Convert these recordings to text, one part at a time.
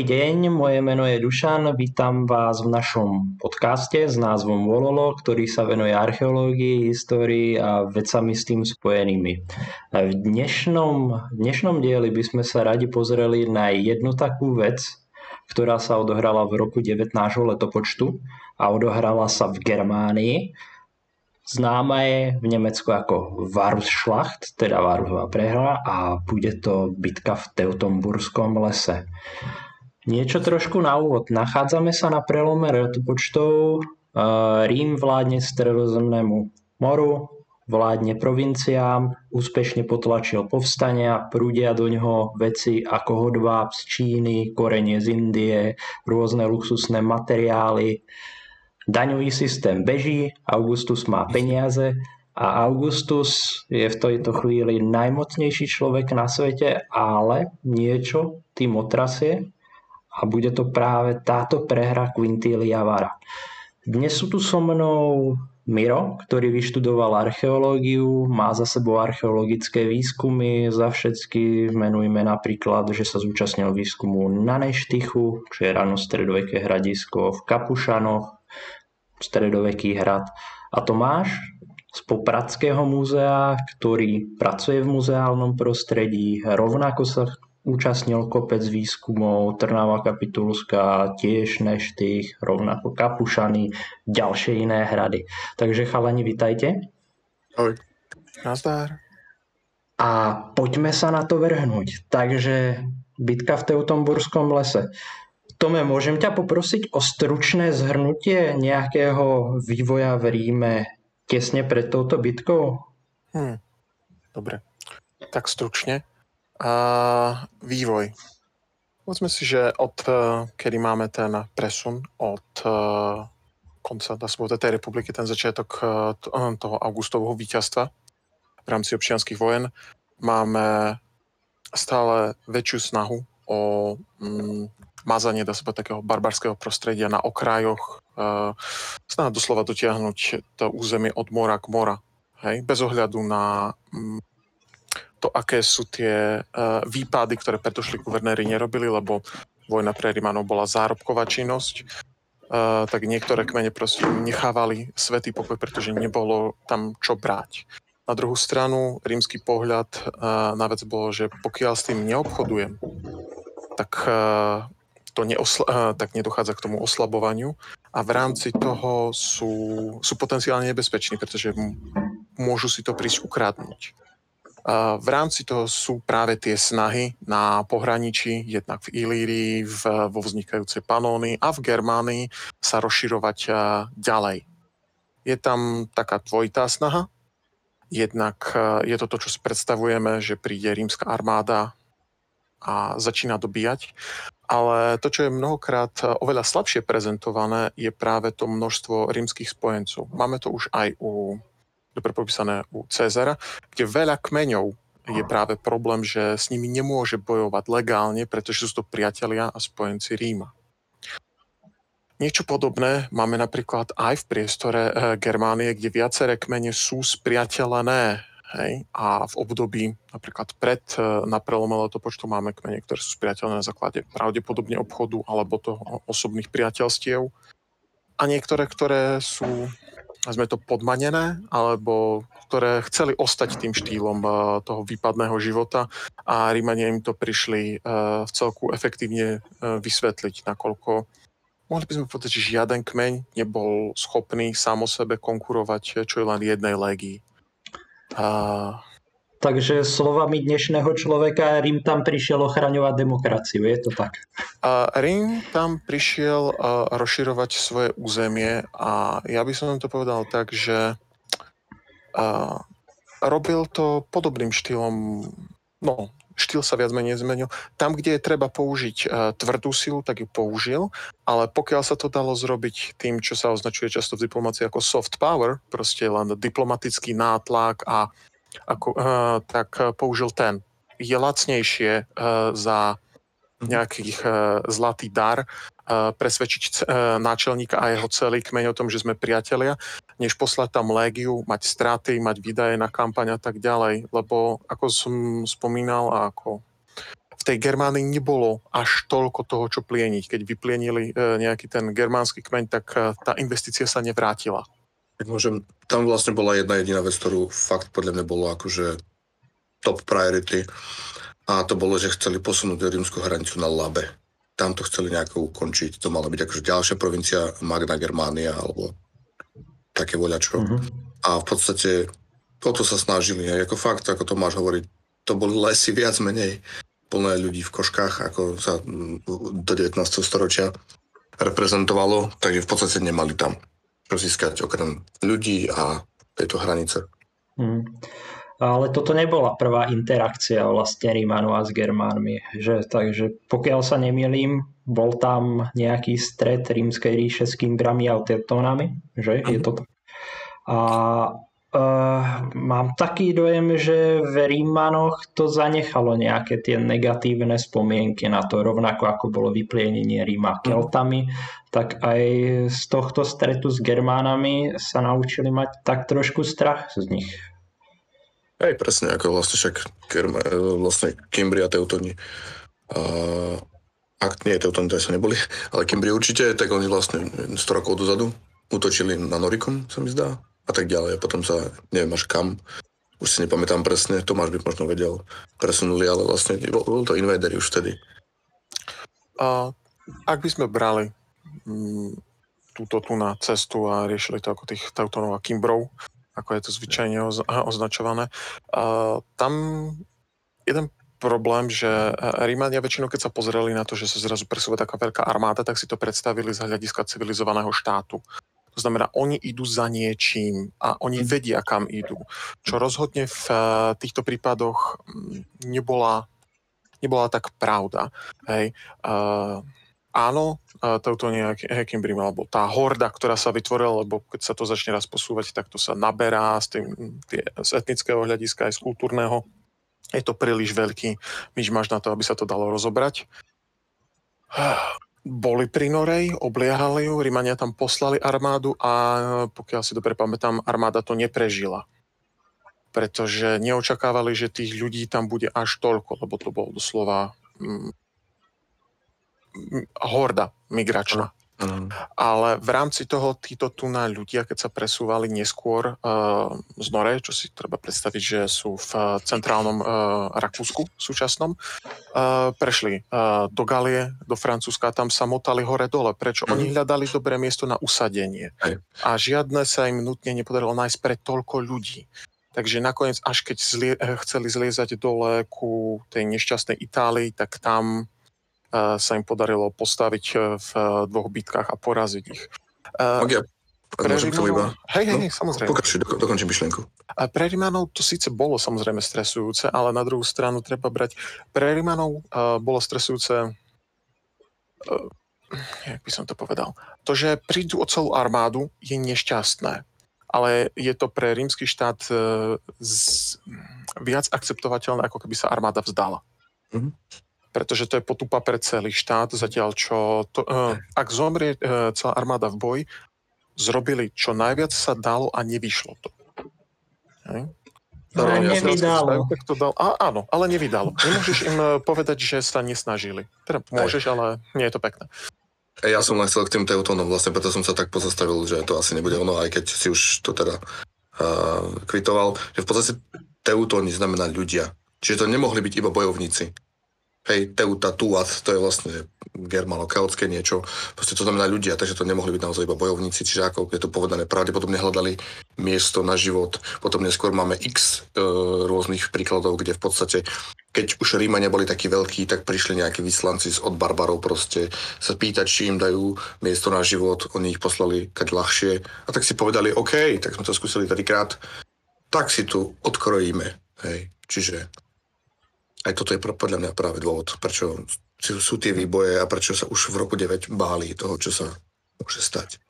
Dobrý deň, moje meno je Dušan, vítam vás v našom podcaste s názvom Vololo, ktorý sa venuje archeológii, histórii a vecami s tým spojenými. V dnešnom, v dnešnom dieli by sme sa radi pozreli na jednu takú vec, ktorá sa odohrala v roku 19. letopočtu a odohrala sa v Germánii. Známa je v Nemecku ako Varusschlacht, teda Varusová prehra a bude to bitka v Teutomburskom lese. Niečo trošku na úvod. Nachádzame sa na prelome letopočtov. Rím vládne stredozemnému moru, vládne provinciám, úspešne potlačil povstania, prúdia do ňoho veci ako hodváb z Číny, korenie z Indie, rôzne luxusné materiály. Daňový systém beží, Augustus má peniaze a Augustus je v tejto chvíli najmocnejší človek na svete, ale niečo tým otrasie a bude to práve táto prehra Quintilia Vara. Dnes sú tu so mnou Miro, ktorý vyštudoval archeológiu, má za sebou archeologické výskumy, za všetky menujme napríklad, že sa zúčastnil výskumu na Neštychu, čo je rano stredoveké hradisko, v Kapušanoch, stredoveký hrad. A Tomáš z Popradského múzea, ktorý pracuje v muzeálnom prostredí, rovnako sa účastnil kopec výskumov, Trnava kapitulská, tiež Neštých, rovnako Kapušany, ďalšie iné hrady. Takže chalani, vitajte. Ahoj. Nazdar. A poďme sa na to vrhnúť. Takže bitka v Teutomburskom lese. Tome, môžem ťa poprosiť o stručné zhrnutie nejakého vývoja v Ríme tesne pred touto bitkou? Hmm. Dobre. Tak stručne. A vývoj. Povedzme si, že od eh, kedy máme ten presun od eh, konca dá tej republiky, ten začiatok eh, toho augustového víťazstva v rámci občianských vojen, máme stále väčšiu snahu o mm, mazanie dá sa takého barbarského prostredia na okrajoch, snaha doslova dotiahnuť to územie od mora k mora. Hej? Bez ohľadu na mm, to, aké sú tie uh, výpady, ktoré predošli guvernéri nerobili, lebo vojna pre Rimanov bola zárobková činnosť, uh, tak niektoré kmene proste nechávali svetý pokoj, pretože nebolo tam čo brať. Na druhú stranu, rímsky pohľad uh, na vec bolo, že pokiaľ s tým neobchodujem, tak, to neosla- tak nedochádza k tomu oslabovaniu a v rámci toho sú, sú potenciálne nebezpeční, pretože môžu si to prísť ukradnúť. V rámci toho sú práve tie snahy na pohraničí, jednak v Ilírii, v, vo vznikajúcej Panóny a v Germánii sa rozširovať ďalej. Je tam taká dvojitá snaha. Jednak je to to, čo si predstavujeme, že príde rímska armáda a začína dobíjať. Ale to, čo je mnohokrát oveľa slabšie prezentované, je práve to množstvo rímskych spojencov. Máme to už aj u dobre popísané u Cezara, kde veľa kmeňov je práve problém, že s nimi nemôže bojovať legálne, pretože sú to priatelia a spojenci Ríma. Niečo podobné máme napríklad aj v priestore e, Germánie, kde viaceré kmene sú spriateľené. Hej? A v období napríklad pred e, na prelome letopočtu máme kmene, ktoré sú spriateľné na základe pravdepodobne obchodu alebo toho osobných priateľstiev. A niektoré, ktoré sú sme to podmanené, alebo ktoré chceli ostať tým štýlom uh, toho výpadného života a Rímania im to prišli uh, v celku efektívne uh, vysvetliť, nakoľko mohli by sme povedať, že žiaden kmeň nebol schopný sám o sebe konkurovať čo je len jednej légii. Uh, Takže slovami dnešného človeka Rím tam prišiel ochraňovať demokraciu, je to tak? Uh, Rím tam prišiel rozširovať svoje územie a ja by som to povedal tak, že robil to podobným štýlom, no štýl sa viac menej zmenil. Tam, kde je treba použiť tvrdú silu, tak ju použil, ale pokiaľ sa to dalo zrobiť tým, čo sa označuje často v diplomácii ako soft power, proste len diplomatický nátlak a ako, uh, tak eh, použil ten. Je lacnejšie uh, za mhm. nejakých zlatý dar presvedčiť náčelníka a jeho celý kmeň o tom, že sme priatelia, než poslať tam légiu, mať straty, mať výdaje na kampaň a tak ďalej. Lebo ako som spomínal a ako v tej Germánii nebolo až toľko toho, čo plieniť. Keď vyplienili nejaký ten germánsky kmeň, tak tá investícia sa nevrátila. Tak môžem, tam vlastne bola jedna jediná vec, ktorú fakt podľa mňa bolo akože top priority a to bolo, že chceli posunúť rímsku hranicu na Labe. Tam to chceli nejako ukončiť. To mala byť akože ďalšia provincia Magna Germánia alebo také voľačo. Mm-hmm. A v podstate o to sa snažili. A ako fakt, ako to máš hovoriť, to boli lesy viac menej plné ľudí v koškách, ako sa do 19. storočia reprezentovalo, takže v podstate nemali tam získať okrem ľudí a tejto hranice. Hmm. Ale toto nebola prvá interakcia vlastne Rímanov a s Germánmi. Že, takže pokiaľ sa nemýlim, bol tam nejaký stred rímskej ríše s Kimbrami a Teutónami, že? Je to tak? A Uh, mám taký dojem, že v Rímanoch to zanechalo nejaké tie negatívne spomienky na to, rovnako ako bolo vyplienenie Ríma mhm. Keltami, tak aj z tohto stretu s Germánami sa naučili mať tak trošku strach z nich. Hej, presne, ako vlastne však Germa, vlastne Kimbri a Teutoni. Uh, ak nie Teutoni, to sa neboli, ale Kimbri určite, tak oni vlastne 100 rokov dozadu útočili na Norikom, sa mi zdá, a tak ďalej. A potom sa, neviem až kam, už si nepamätám presne, Tomáš by možno vedel, presunuli, ale vlastne bol, bol to invadery už vtedy. A ak by sme brali túto tu na cestu a riešili to ako tých Teutonov a Kimbrov, ako je to zvyčajne oz, označované, a tam jeden problém, že Rímania väčšinou, keď sa pozreli na to, že sa zrazu presúva taká veľká armáda, tak si to predstavili z hľadiska civilizovaného štátu. To znamená, oni idú za niečím a oni mhm. vedia, kam idú. Čo rozhodne v eh, týchto prípadoch mm, nebola, nebola tak pravda. Hej. Uh, áno, uh, toto nejaký Hekimbrim, alebo tá horda, ktorá sa vytvorila, lebo keď sa to začne raz posúvať, tak to sa naberá z, tým, tie, z etnického hľadiska aj z kultúrneho. Je to príliš veľký myš máš na to, aby sa to dalo rozobrať boli pri Norej, obliehali ju, Rimania tam poslali armádu a pokiaľ si dobre pamätám, armáda to neprežila. Pretože neočakávali, že tých ľudí tam bude až toľko, lebo to bolo doslova mm, horda migračná. Mm. Ale v rámci toho títo tu na ľudia, keď sa presúvali neskôr uh, z Nore, čo si treba predstaviť, že sú v uh, centrálnom uh, Rakúsku súčasnom, uh, prešli uh, do Galie, do Francúzska, tam sa motali hore-dole. Prečo? Mm. Oni hľadali dobré miesto na usadenie. Aj. A žiadne sa im nutne nepodarilo nájsť pre toľko ľudí. Takže nakoniec, až keď zlie, chceli zliezať dole ku tej nešťastnej Itálii, tak tam sa im podarilo postaviť e, v e, dvoch bitkách a poraziť ich. E, pre Rímanov... Hej, hej, no, samozrejme. Pokračuj, do, dokončím myšlienku. A pre Rímanov to síce bolo samozrejme stresujúce, ale na druhú stranu treba brať... Pre Rímanov uh, bolo stresujúce... Uh, jak by som to povedal? To, že prídu o celú armádu, je nešťastné. Ale je to pre rímsky štát uh, z, viac akceptovateľné, ako keby sa armáda vzdala. Mm-hmm pretože to je potupa pre celý štát, zatiaľ čo to, uh, ak zomrie uh, celá armáda v boji, zrobili čo najviac sa dalo a nevyšlo to. Hej? No, nevydalo. Tak to dal, a, áno, ale nevydalo. Nemôžeš im povedať, že sa nesnažili. Teda môžeš, ale nie je to pekné. Ja som len chcel k tým teutónom, vlastne preto som sa tak pozastavil, že to asi nebude ono, aj keď si už to teda uh, kvitoval, že v podstate teutóni znamená ľudia. Čiže to nemohli byť iba bojovníci. Hej, Teuta, Tuat, to je vlastne germano-keltské niečo. Proste to znamená ľudia, takže to nemohli byť naozaj iba bojovníci, čiže ako je to povedané, pravdepodobne hľadali miesto na život. Potom neskôr máme x e, rôznych príkladov, kde v podstate, keď už Rímania boli takí veľkí, tak prišli nejakí vyslanci od barbarov proste sa pýtať, či im dajú miesto na život, oni ich poslali kať ľahšie a tak si povedali, OK, tak sme to skúsili trikrát, tak si tu odkrojíme. Hej, čiže aj toto je podľa mňa práve dôvod, prečo sú tie výboje a prečo sa už v roku 9 báli toho, čo sa môže stať.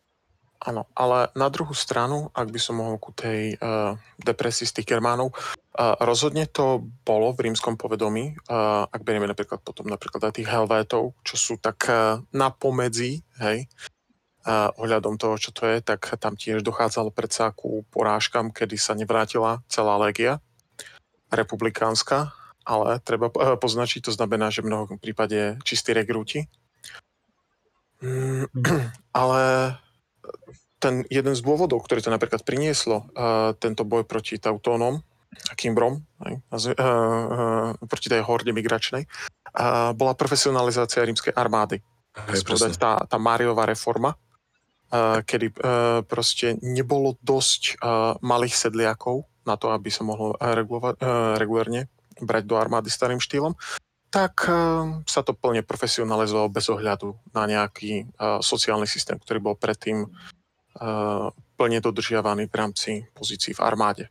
Áno, ale na druhú stranu, ak by som mohol ku tej uh, depresii z tých Germánov, uh, rozhodne to bolo v rímskom povedomí, uh, ak berieme napríklad potom napríklad aj tých Helvétov, čo sú tak uh, na pomedzi, hej, uh, ohľadom toho, čo to je, tak tam tiež dochádzalo predsa ku porážkam, kedy sa nevrátila celá legia republikánska ale treba eh, poznačiť, to znamená, že v mnohom prípade čistí regrúti. Mm, ale ten jeden z dôvodov, ktorý to napríklad prinieslo, uh, tento boj proti Tautónom, Kimbrom, proti tej horde migračnej, bola profesionalizácia rímskej armády. Hej, tá, tá Máriová reforma, kedy proste nebolo dosť malých sedliakov na to, aby sa mohlo regulovať, regulárne brať do armády starým štýlom, tak uh, sa to plne profesionalizovalo bez ohľadu na nejaký uh, sociálny systém, ktorý bol predtým uh, plne dodržiavaný v rámci pozícií v armáde.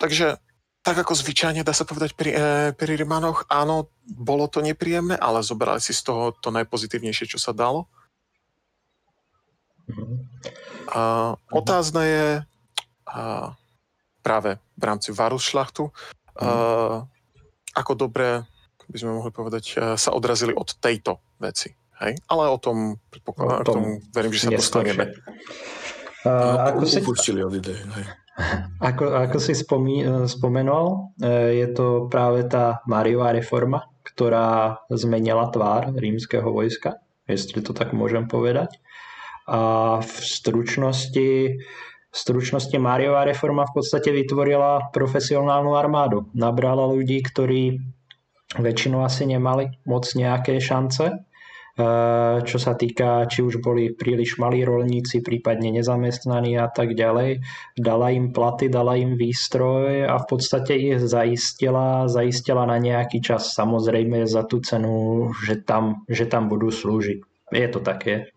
Takže tak ako zvyčajne dá sa povedať pri, e, pri Rimanoch, áno, bolo to nepríjemné, ale zobrali si z toho to najpozitívnejšie, čo sa dalo. Uh, otázne je uh, práve v rámci Varus šlachtu, uh, ako dobre, by sme mohli povedať, uh, sa odrazili od tejto veci. Hej? Ale o tom, predpokladám, o tom tomu verím, že sa dostaneme. Uh, ako si... od idei. Ako, ako si spomí, spomenul, e, je to práve tá Mariová reforma, ktorá zmenila tvár rímskeho vojska, jestli to tak môžem povedať. A v stručnosti, stručnosti Mariová reforma v podstate vytvorila profesionálnu armádu. Nabrala ľudí, ktorí väčšinou asi nemali moc nejaké šance Eh, čo sa týka, či už boli príliš malí rolníci, prípadne nezamestnaní a tak ďalej. Dala im platy, dala im výstroj a v podstate ich zaistila, zaistila na nejaký čas, samozrejme za tú cenu, že tam, že tam budú slúžiť. Je to také.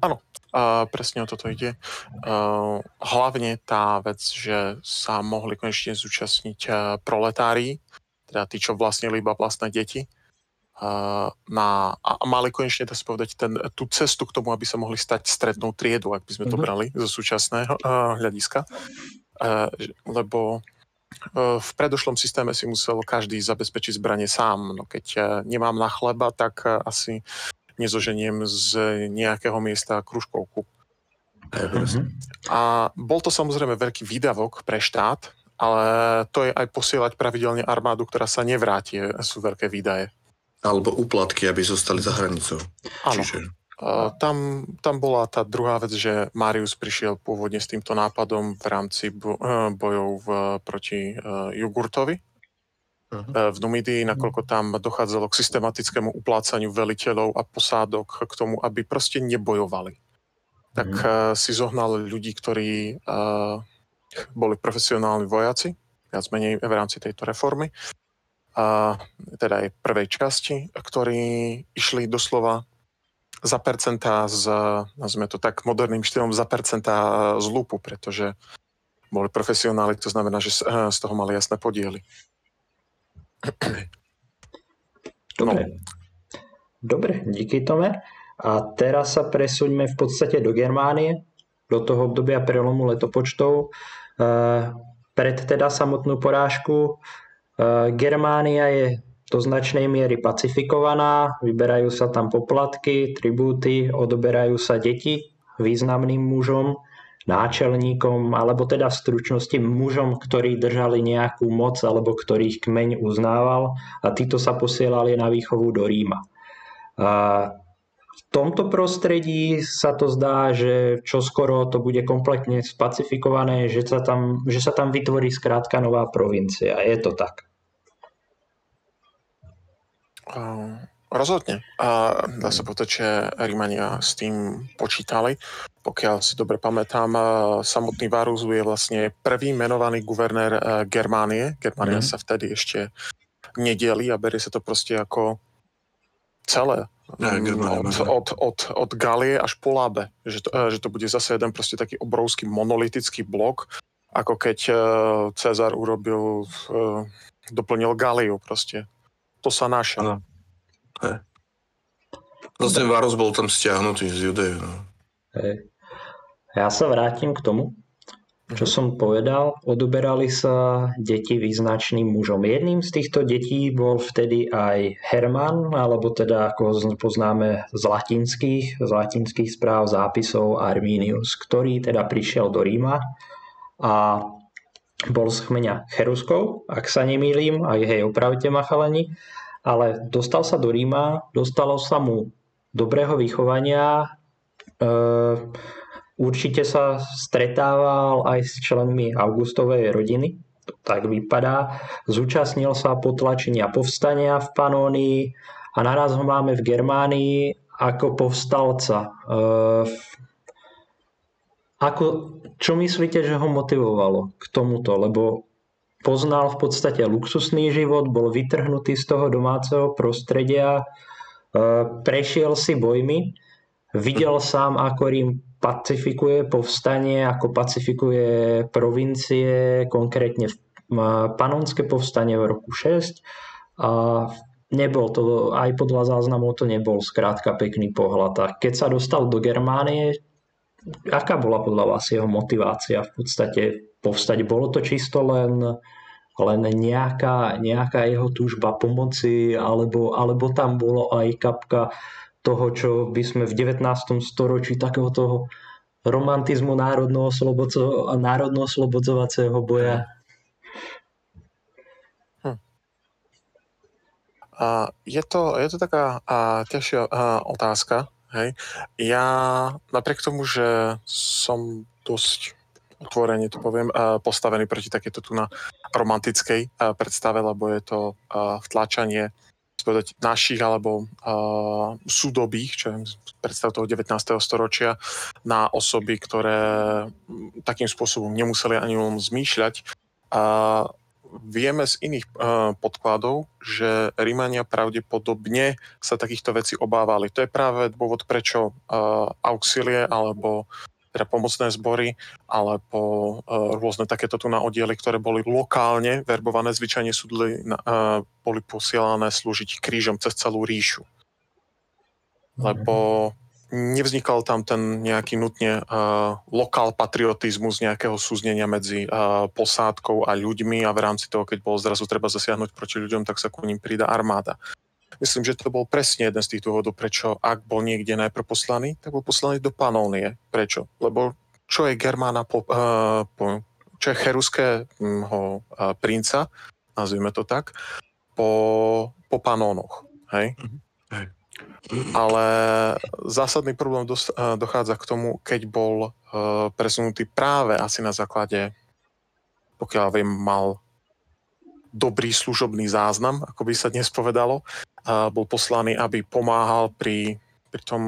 Áno, a presne o toto ide. Uh, hlavne tá vec, že sa mohli konečne zúčastniť uh, proletári, teda tí, čo vlastnili iba vlastné deti, na, a mali konečne, dá sa povedať, ten, tú cestu k tomu, aby sa mohli stať strednou triedou, ak by sme to mm-hmm. brali zo súčasného uh, hľadiska. Uh, lebo uh, v predošlom systéme si musel každý zabezpečiť zbranie sám. No keď uh, nemám na chleba, tak uh, asi nezoženiem z nejakého miesta kružkovku. Mm-hmm. A bol to samozrejme veľký výdavok pre štát, ale to je aj posielať pravidelne armádu, ktorá sa nevráti, sú veľké výdaje. Alebo úplatky, aby zostali za hranicou. Áno. Čiže... Uh, tam, tam bola tá druhá vec, že Marius prišiel pôvodne s týmto nápadom v rámci bo, uh, bojov v, proti uh, Jugurtovi v Numidii, nakoľko tam dochádzalo k systematickému uplácaniu veliteľov a posádok k tomu, aby proste nebojovali. Tak uh, si zohnal ľudí, ktorí uh, boli profesionálni vojaci, viac menej v rámci tejto reformy a teda aj prvej časti, ktorí išli doslova za percentá z, nazvime to tak moderným štýlom, za percentá z lupu, pretože boli profesionáli, to znamená, že z toho mali jasné podiely. Dobre. No. Dobre, díky Tome. A teraz sa presuňme v podstate do Germánie, do toho obdobia prelomu letopočtov. Pred teda samotnú porážku Eh, Germánia je do značnej miery pacifikovaná, vyberajú sa tam poplatky, tribúty, odoberajú sa deti významným mužom, náčelníkom, alebo teda v stručnosti mužom, ktorí držali nejakú moc alebo ktorých kmeň uznával a títo sa posielali na výchovu do Ríma. A v tomto prostredí sa to zdá, že čoskoro to bude kompletne spacifikované, že sa tam, že sa tam vytvorí skrátka nová provincia. Je to tak. Rozhodne. A dá sa povedať, že Rímania s tým počítali. Pokiaľ si dobre pamätám, samotný Varus je vlastne prvý menovaný guvernér Germánie. Germánia mm. sa vtedy ešte nedeli a berie sa to proste ako celé. Ja, od, od, od, od Galie až po Lábe. Že to, že to bude zase jeden proste taký obrovský monolitický blok, ako keď Cezar urobil, doplnil Galiu proste to sa naša. No. Hey. Vlastne Varos bol tam stiahnutý z Judeju. No. Hey. Ja sa vrátim k tomu, čo mhm. som povedal. Odoberali sa deti význačným mužom. Jedným z týchto detí bol vtedy aj Herman, alebo teda ako poznáme z latinských, z latinských správ zápisov Arminius, ktorý teda prišiel do Ríma a bol z kmeňa Cheruskov, ak sa nemýlim, aj hej, opravte ma chalani, ale dostal sa do Ríma, dostalo sa mu dobrého vychovania, e, určite sa stretával aj s členmi Augustovej rodiny, tak vypadá. Zúčastnil sa potlačenia povstania v Panónii a naraz ho máme v Germánii ako povstalca. E, ako, čo myslíte, že ho motivovalo k tomuto? Lebo poznal v podstate luxusný život, bol vytrhnutý z toho domáceho prostredia, e, prešiel si bojmi, videl sám, ako Rím pacifikuje povstanie, ako pacifikuje provincie, konkrétne panonské povstanie v roku 6 a nebol to, aj podľa záznamov to nebol skrátka pekný pohľad. A keď sa dostal do Germánie, aká bola podľa vás jeho motivácia v podstate povstať? Bolo to čisto len, len nejaká, nejaká jeho túžba pomoci, alebo, alebo tam bolo aj kapka toho, čo by sme v 19. storočí takého toho romantizmu národno-slobodzovacieho boja Uh, je, to, je to taká uh, ťažšia uh, otázka, Hej. Ja napriek tomu, že som dosť otvorene to poviem, postavený proti takéto tu na romantickej predstave, lebo je to vtlačanie povedať, našich alebo uh, súdobých, čo je predstav toho 19. storočia, na osoby, ktoré takým spôsobom nemuseli ani len zmýšľať. Uh, vieme z iných uh, podkladov, že Rímania pravdepodobne sa takýchto vecí obávali. To je práve dôvod, prečo uh, auxilie alebo teda pomocné zbory alebo uh, rôzne takéto tu na oddiely, ktoré boli lokálne verbované, zvyčajne súdli, uh, boli posielané slúžiť krížom cez celú ríšu. Lebo nevznikal tam ten nejaký nutne uh, lokál patriotizmus nejakého súznenia medzi uh, posádkou a ľuďmi a v rámci toho, keď bolo zrazu treba zasiahnuť proti ľuďom, tak sa ku ním prida armáda. Myslím, že to bol presne jeden z tých dôvodov, prečo ak bol niekde najprv poslaný, tak bol poslaný do Panónie. Prečo? Lebo čo je Germána, po, uh, po, čo je cheruského uh, princa, nazvime to tak, po, po Panónoch. Hej? Mm-hmm. Hej. Ale zásadný problém dos- eh, dochádza k tomu, keď bol uh, presunutý práve asi na základe, pokiaľ viem, mal dobrý služobný záznam, ako by sa dnes povedalo. Bol poslaný, aby pomáhal pri, pri tom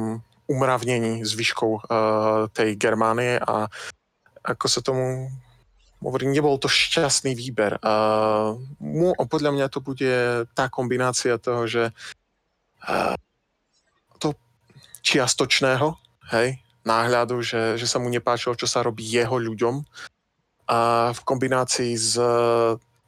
umravnení zvyškov uh, tej Germánie a ako sa tomu hovorí, nebol to šťastný výber. Uh, mu, podľa mňa to bude tá kombinácia toho, že uh, čiastočného, hej, náhľadu, že, že sa mu nepáčilo, čo sa robí jeho ľuďom a v kombinácii s,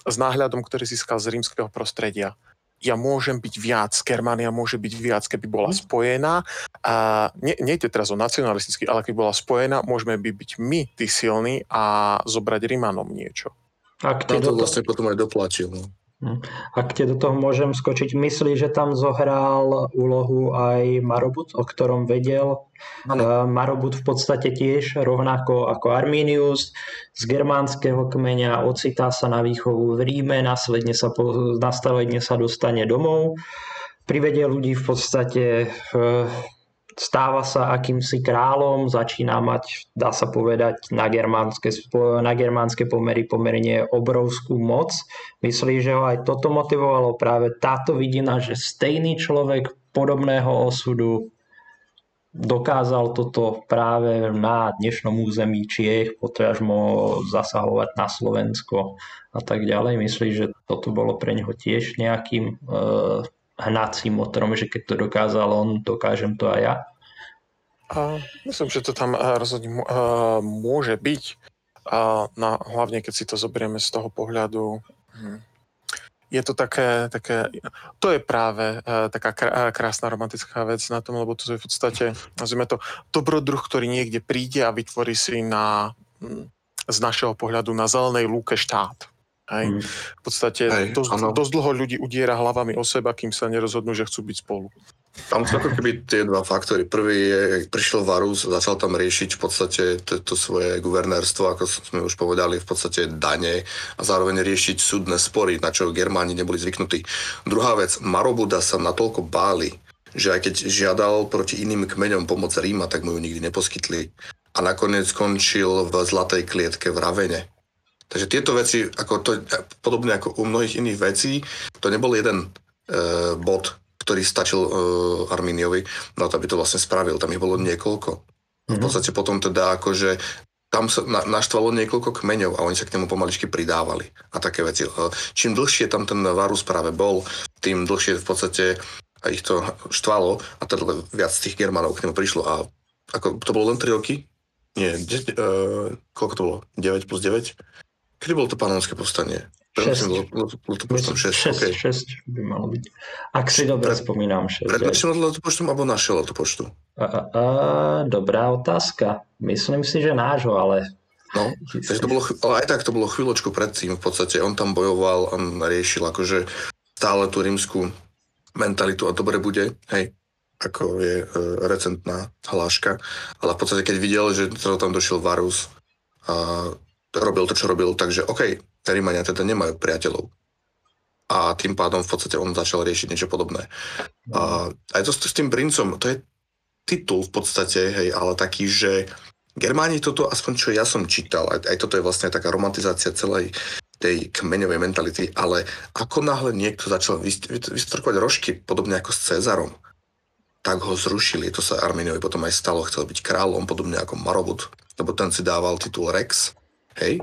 s náhľadom, ktorý získal z rímskeho prostredia. Ja môžem byť viac, Germania môže byť viac, keby bola mhm. spojená. A nie, nie je teraz o nacionalisticky, ale keby bola spojená, môžeme by byť my tí silní a zobrať Rímanom niečo. Ak to vlastne potom aj doplatil. No. Hm. Ak te do toho môžem skočiť, myslí, že tam zohral úlohu aj Marobut, o ktorom vedel. Ano. Marobut v podstate tiež, rovnako ako Arminius, z germánskeho kmeňa ocitá sa na výchovu v Ríme, následne sa, nastavenie sa dostane domov. Privedie ľudí v podstate stáva sa akýmsi kráľom, začína mať, dá sa povedať, na germánske, na germánske pomery pomerne obrovskú moc. Myslí, že ho aj toto motivovalo práve táto vidina, že stejný človek podobného osudu dokázal toto práve na dnešnom území Čiech, potražmo zasahovať na Slovensko a tak ďalej. Myslí, že toto bolo pre neho tiež nejakým e, hnacím motorom, že keď to dokázal on, dokážem to aj ja? A myslím, že to tam eh, rozhodne uh, môže byť. A na, hlavne, keď si to zoberieme z toho pohľadu, hm, je to také, také, to je práve uh, taká krásna romantická vec na tom, lebo to je v podstate, nazvime to, dobrodruh, ktorý niekde príde a vytvorí si na, hm, z našeho pohľadu na zelenej lúke štát. Hej. Mm. V podstate Hej, dosť, dosť dlho ľudí udiera hlavami o seba, kým sa nerozhodnú, že chcú byť spolu. Tam sú ako keby tie dva faktory. Prvý je, prišiel Varus, začal tam riešiť v podstate to, to svoje guvernérstvo, ako sme už povedali, v podstate dane a zároveň riešiť súdne spory, na čo Germáni neboli zvyknutí. Druhá vec, Marobuda sa natoľko báli, že aj keď žiadal proti iným kmeňom pomoc Ríma, tak mu ju nikdy neposkytli. A nakoniec skončil v Zlatej klietke v Ravene. Takže tieto veci, ako to, podobne ako u mnohých iných vecí, to nebol jeden e, bod, ktorý stačil uh, Arminiovi na to, aby to vlastne spravil. Tam ich bolo niekoľko. Mm-hmm. V mhm. podstate potom teda akože tam sa na, naštvalo niekoľko kmeňov a oni sa k nemu pomaličky pridávali a také veci. Čím dlhšie tam ten Varus práve bol, tým dlhšie v podstate ich to štvalo a teda viac tých Germanov k nemu prišlo a ako, to bolo len 3 roky? Nie, de, uh, koľko to bolo? 9 plus 9? Kedy bolo to panonské povstanie? 6. Myslím, 6, 6, okay. 6 by malo byť. Ak si dobre Pred, spomínam. 6, pred našim letopočtom alebo našiel letopočtu? A, a, a, dobrá otázka. Myslím si, že nášho, ale... No, takže to bolo, ale aj tak to bolo chvíľočku predtým. V podstate on tam bojoval, on riešil akože stále tú rímsku mentalitu a dobre bude, hej, ako je e, recentná hláška. Ale v podstate, keď videl, že tam došiel Varus a robil to, čo robil, takže OK, Rímania teda nemajú priateľov. A tým pádom v podstate on začal riešiť niečo podobné. A aj to s tým princom, to je titul v podstate, hej, ale taký, že Germáni toto, aspoň čo ja som čítal, aj, aj toto je vlastne taká romantizácia celej tej kmeňovej mentality, ale ako náhle niekto začal vystrkovať rožky, podobne ako s Cezarom, tak ho zrušili. To sa Arminiovi potom aj stalo, chcel byť kráľom, podobne ako Marobut, lebo ten si dával titul Rex, hej,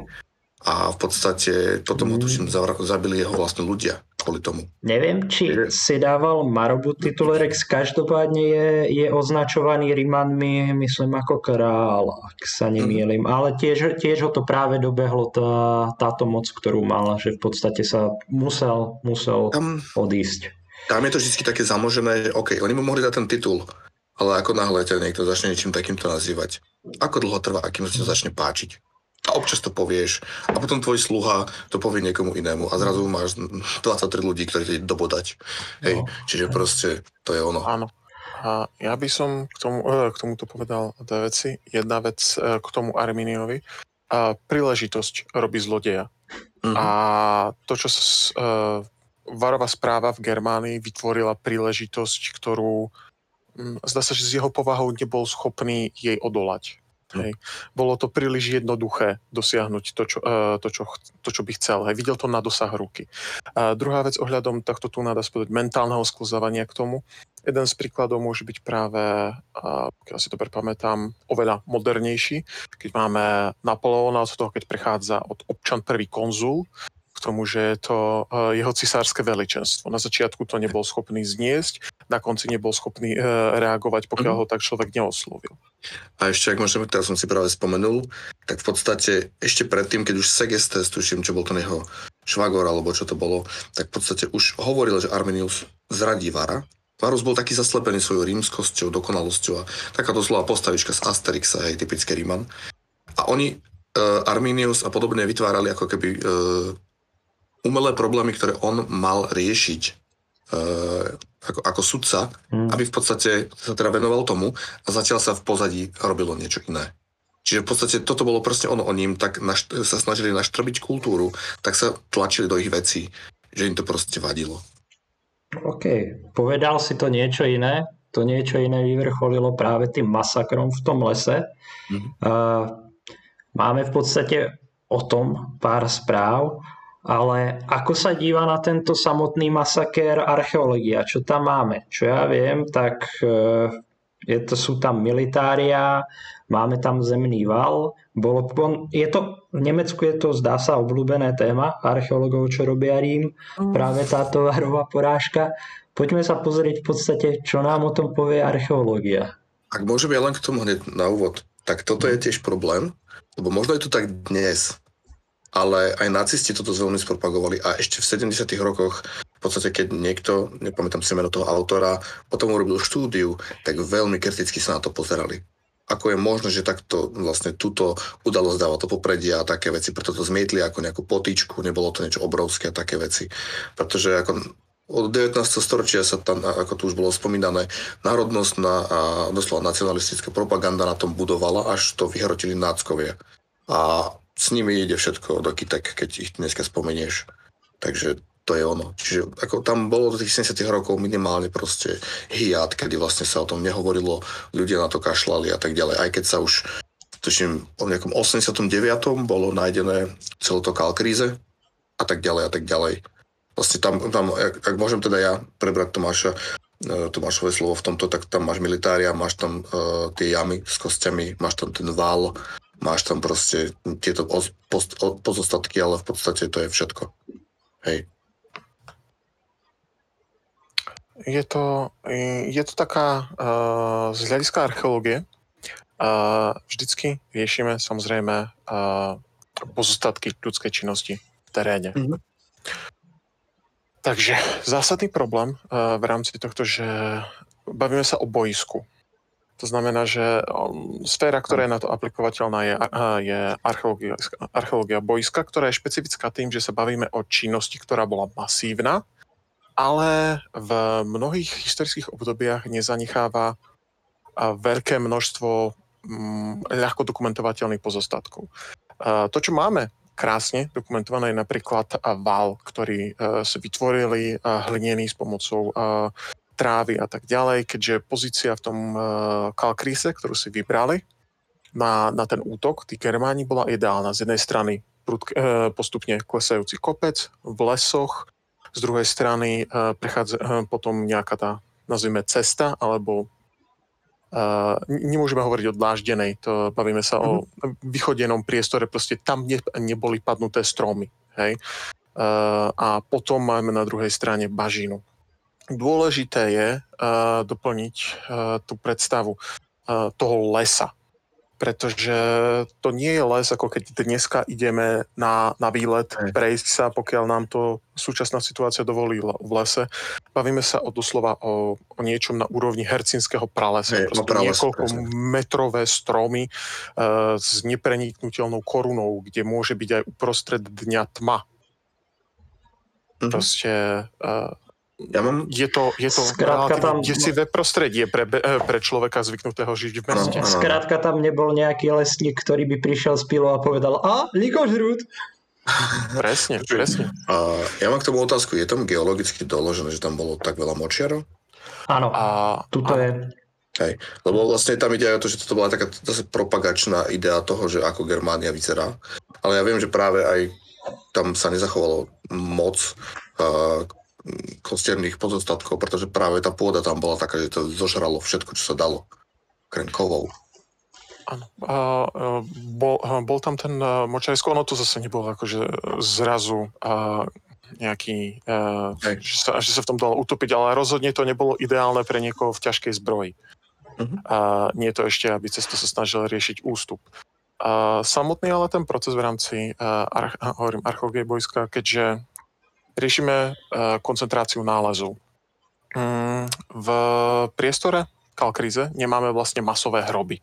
a v podstate potom ho mm. tuším zabili jeho vlastne ľudia kvôli tomu. Neviem, či si dával Marobu Rex, každopádne je, je označovaný Rimanmi, myslím, ako král, ak sa nemýlim, mm. ale tiež, tiež ho to práve dobehlo tá, táto moc, ktorú mal, že v podstate sa musel, musel tam, odísť. Tam je to vždy také zamožené, že OK, oni mu mohli dať ten titul, ale ako náhle ťa niekto začne niečím takýmto nazývať, ako dlho trvá, akým sa to začne páčiť a občas to povieš a potom tvoj sluha to povie niekomu inému a zrazu máš 23 ľudí, ktorí ti dobodať. Hej, no. čiže proste to je ono. Áno. A ja by som k, tomu, e, k tomuto povedal dve veci. Jedna vec e, k tomu Arminiovi. A príležitosť robí zlodeja. Mm-hmm. A to, čo sa uh, Varová správa v Germánii vytvorila príležitosť, ktorú zdá sa, že z jeho povahou nebol schopný jej odolať. Hej. Bolo to príliš jednoduché dosiahnuť to, čo, uh, to, čo, to, čo by chcel. Hej. Videl to na dosah ruky. A druhá vec ohľadom takto tu nadá spodať mentálneho sklzávania k tomu. Jeden z príkladov môže byť práve, uh, si dobre pamätám, oveľa modernejší. Keď máme Napoleona od toho, keď prechádza od občan prvý konzul, k tomu, že je to uh, jeho cisárske veličenstvo. Na začiatku to nebol schopný zniesť, na konci nebol schopný uh, reagovať, pokiaľ mm. ho tak človek neoslovil. A ešte, ak môžeme, teraz som si práve spomenul, tak v podstate ešte predtým, keď už Segestes, tuším, čo bol ten jeho švagor, alebo čo to bolo, tak v podstate už hovoril, že Arminius zradí Vara. Varus bol taký zaslepený svojou rímskosťou, dokonalosťou a taká doslova postavička z Asterixa, aj typické Ríman. A oni, uh, Arminius a podobne vytvárali ako keby uh, umelé problémy, ktoré on mal riešiť uh, ako, ako sudca, hmm. aby v podstate sa teda venoval tomu a zatiaľ sa v pozadí robilo niečo iné. Čiže v podstate toto bolo presne ono, oni im tak naš, sa snažili naštrbiť kultúru, tak sa tlačili do ich vecí, že im to proste vadilo. OK, povedal si to niečo iné, to niečo iné vyvrcholilo práve tým masakrom v tom lese. Mm-hmm. Uh, máme v podstate o tom pár správ ale ako sa díva na tento samotný masakér archeológia? Čo tam máme? Čo ja viem, tak e, je to, sú tam militária, máme tam zemný val. Bolo, je to, v Nemecku je to, zdá sa, obľúbené téma archeológov, čo robia Rím, mm. práve táto varová porážka. Poďme sa pozrieť v podstate, čo nám o tom povie archeológia. Ak môžeme len k tomu hneď na úvod, tak toto je tiež problém, lebo možno je to tak dnes, ale aj nacisti toto veľmi spropagovali a ešte v 70. rokoch v podstate, keď niekto, nepamätám si meno toho autora, potom urobil štúdiu, tak veľmi kriticky sa na to pozerali. Ako je možné, že takto vlastne túto udalosť dáva to popredia a také veci, preto to zmietli ako nejakú potičku, nebolo to niečo obrovské a také veci. Pretože ako od 19. storočia sa tam, ako tu už bolo spomínané, národnostná a doslova nacionalistická propaganda na tom budovala, až to vyhrotili náckovia. A s nimi ide všetko do kytek, keď ich dneska spomenieš. Takže to je ono. Čiže ako tam bolo do tých 70 rokov minimálne proste hiat, kedy vlastne sa o tom nehovorilo, ľudia na to kašľali a tak ďalej. Aj keď sa už tuším, o nejakom 89. bolo nájdené celé to kalkríze a tak ďalej a tak ďalej. Vlastne tam, tam ak, ak môžem teda ja prebrať Tomáša, e, Tomášové slovo v tomto, tak tam máš militária, máš tam uh, tie jamy s kostiami, máš tam ten val, máš tam proste tieto post, pozostatky, ale v podstate to je všetko. Hej. Je to, je to taká, uh, z hľadiska archeológie, uh, vždycky riešime samozrejme uh, pozostatky ľudskej činnosti v teréne. Mm-hmm. Takže zásadný problém uh, v rámci tohto, že bavíme sa o boisku. To znamená, že um, sféra, ktorá je na to aplikovateľná, je, je archeológia, archeológia boiska, ktorá je špecifická tým, že sa bavíme o činnosti, ktorá bola masívna, ale v mnohých historických obdobiach nezanecháva veľké množstvo mm, ľahko dokumentovateľných pozostatkov. To, čo máme krásne dokumentované, je napríklad val, ktorý e, si vytvorili hlinený s pomocou trávy a tak ďalej, keďže pozícia v tom e, kalkríse, ktorú si vybrali na, na ten útok, tí Germáni bola ideálna. Z jednej strany prudk, e, postupne klesajúci kopec v lesoch, z druhej strany uh, prechádza potom nejaká tá, nazvime, cesta, alebo uh, nemôžeme hovoriť o dláždenej, to bavíme sa mm-hmm. o mhm. vychodenom priestore, proste tam ne, neboli padnuté stromy. Hej? Uh, a potom máme na druhej strane bažinu. Dôležité je uh, doplniť uh, tú predstavu uh, toho lesa, pretože to nie je les, ako keď dneska ideme na, na výlet, prejsť sa, pokiaľ nám to súčasná situácia dovolí v lese. Bavíme sa o doslova o, o niečom na úrovni hercinského pralesa. no prales, niekoľko presne. metrové stromy uh, s nepreniknutelnou korunou, kde môže byť aj uprostred dňa tma. Mm-hmm. Proste uh, ja mám... Je to, je to tam... desivé prostredie pre, eh, pre človeka zvyknutého žiť v meste. Ano. Skrátka tam nebol nejaký lesník, ktorý by prišiel z pilou a povedal a, likožrút. presne, presne. A ja mám k tomu otázku. Je tam geologicky doložené, že tam bolo tak veľa močiarov? Áno, a, tuto áno. je. Hej, lebo vlastne tam ide aj o to, že toto bola taká zase propagačná idea toho, že ako Germánia vyzerá. Ale ja viem, že práve aj tam sa nezachovalo moc uh, kostierných pozostatkov, pretože práve tá pôda tam bola taká, že to zožralo všetko, čo sa dalo. Krenkovou. Áno. A, bol, bol tam ten močajsko, ono to zase nebolo akože zrazu a, nejaký, a, že, sa, že sa v tom dalo utopiť, ale rozhodne to nebolo ideálne pre niekoho v ťažkej zbroji. Uh-huh. A nie to ešte, aby cesto sa snažil riešiť ústup. A samotný ale ten proces v rámci uh, hovorím, archeológie bojska, keďže riešime eh, koncentráciu nálezov. Mm, v priestore kalkríze nemáme vlastne masové hroby.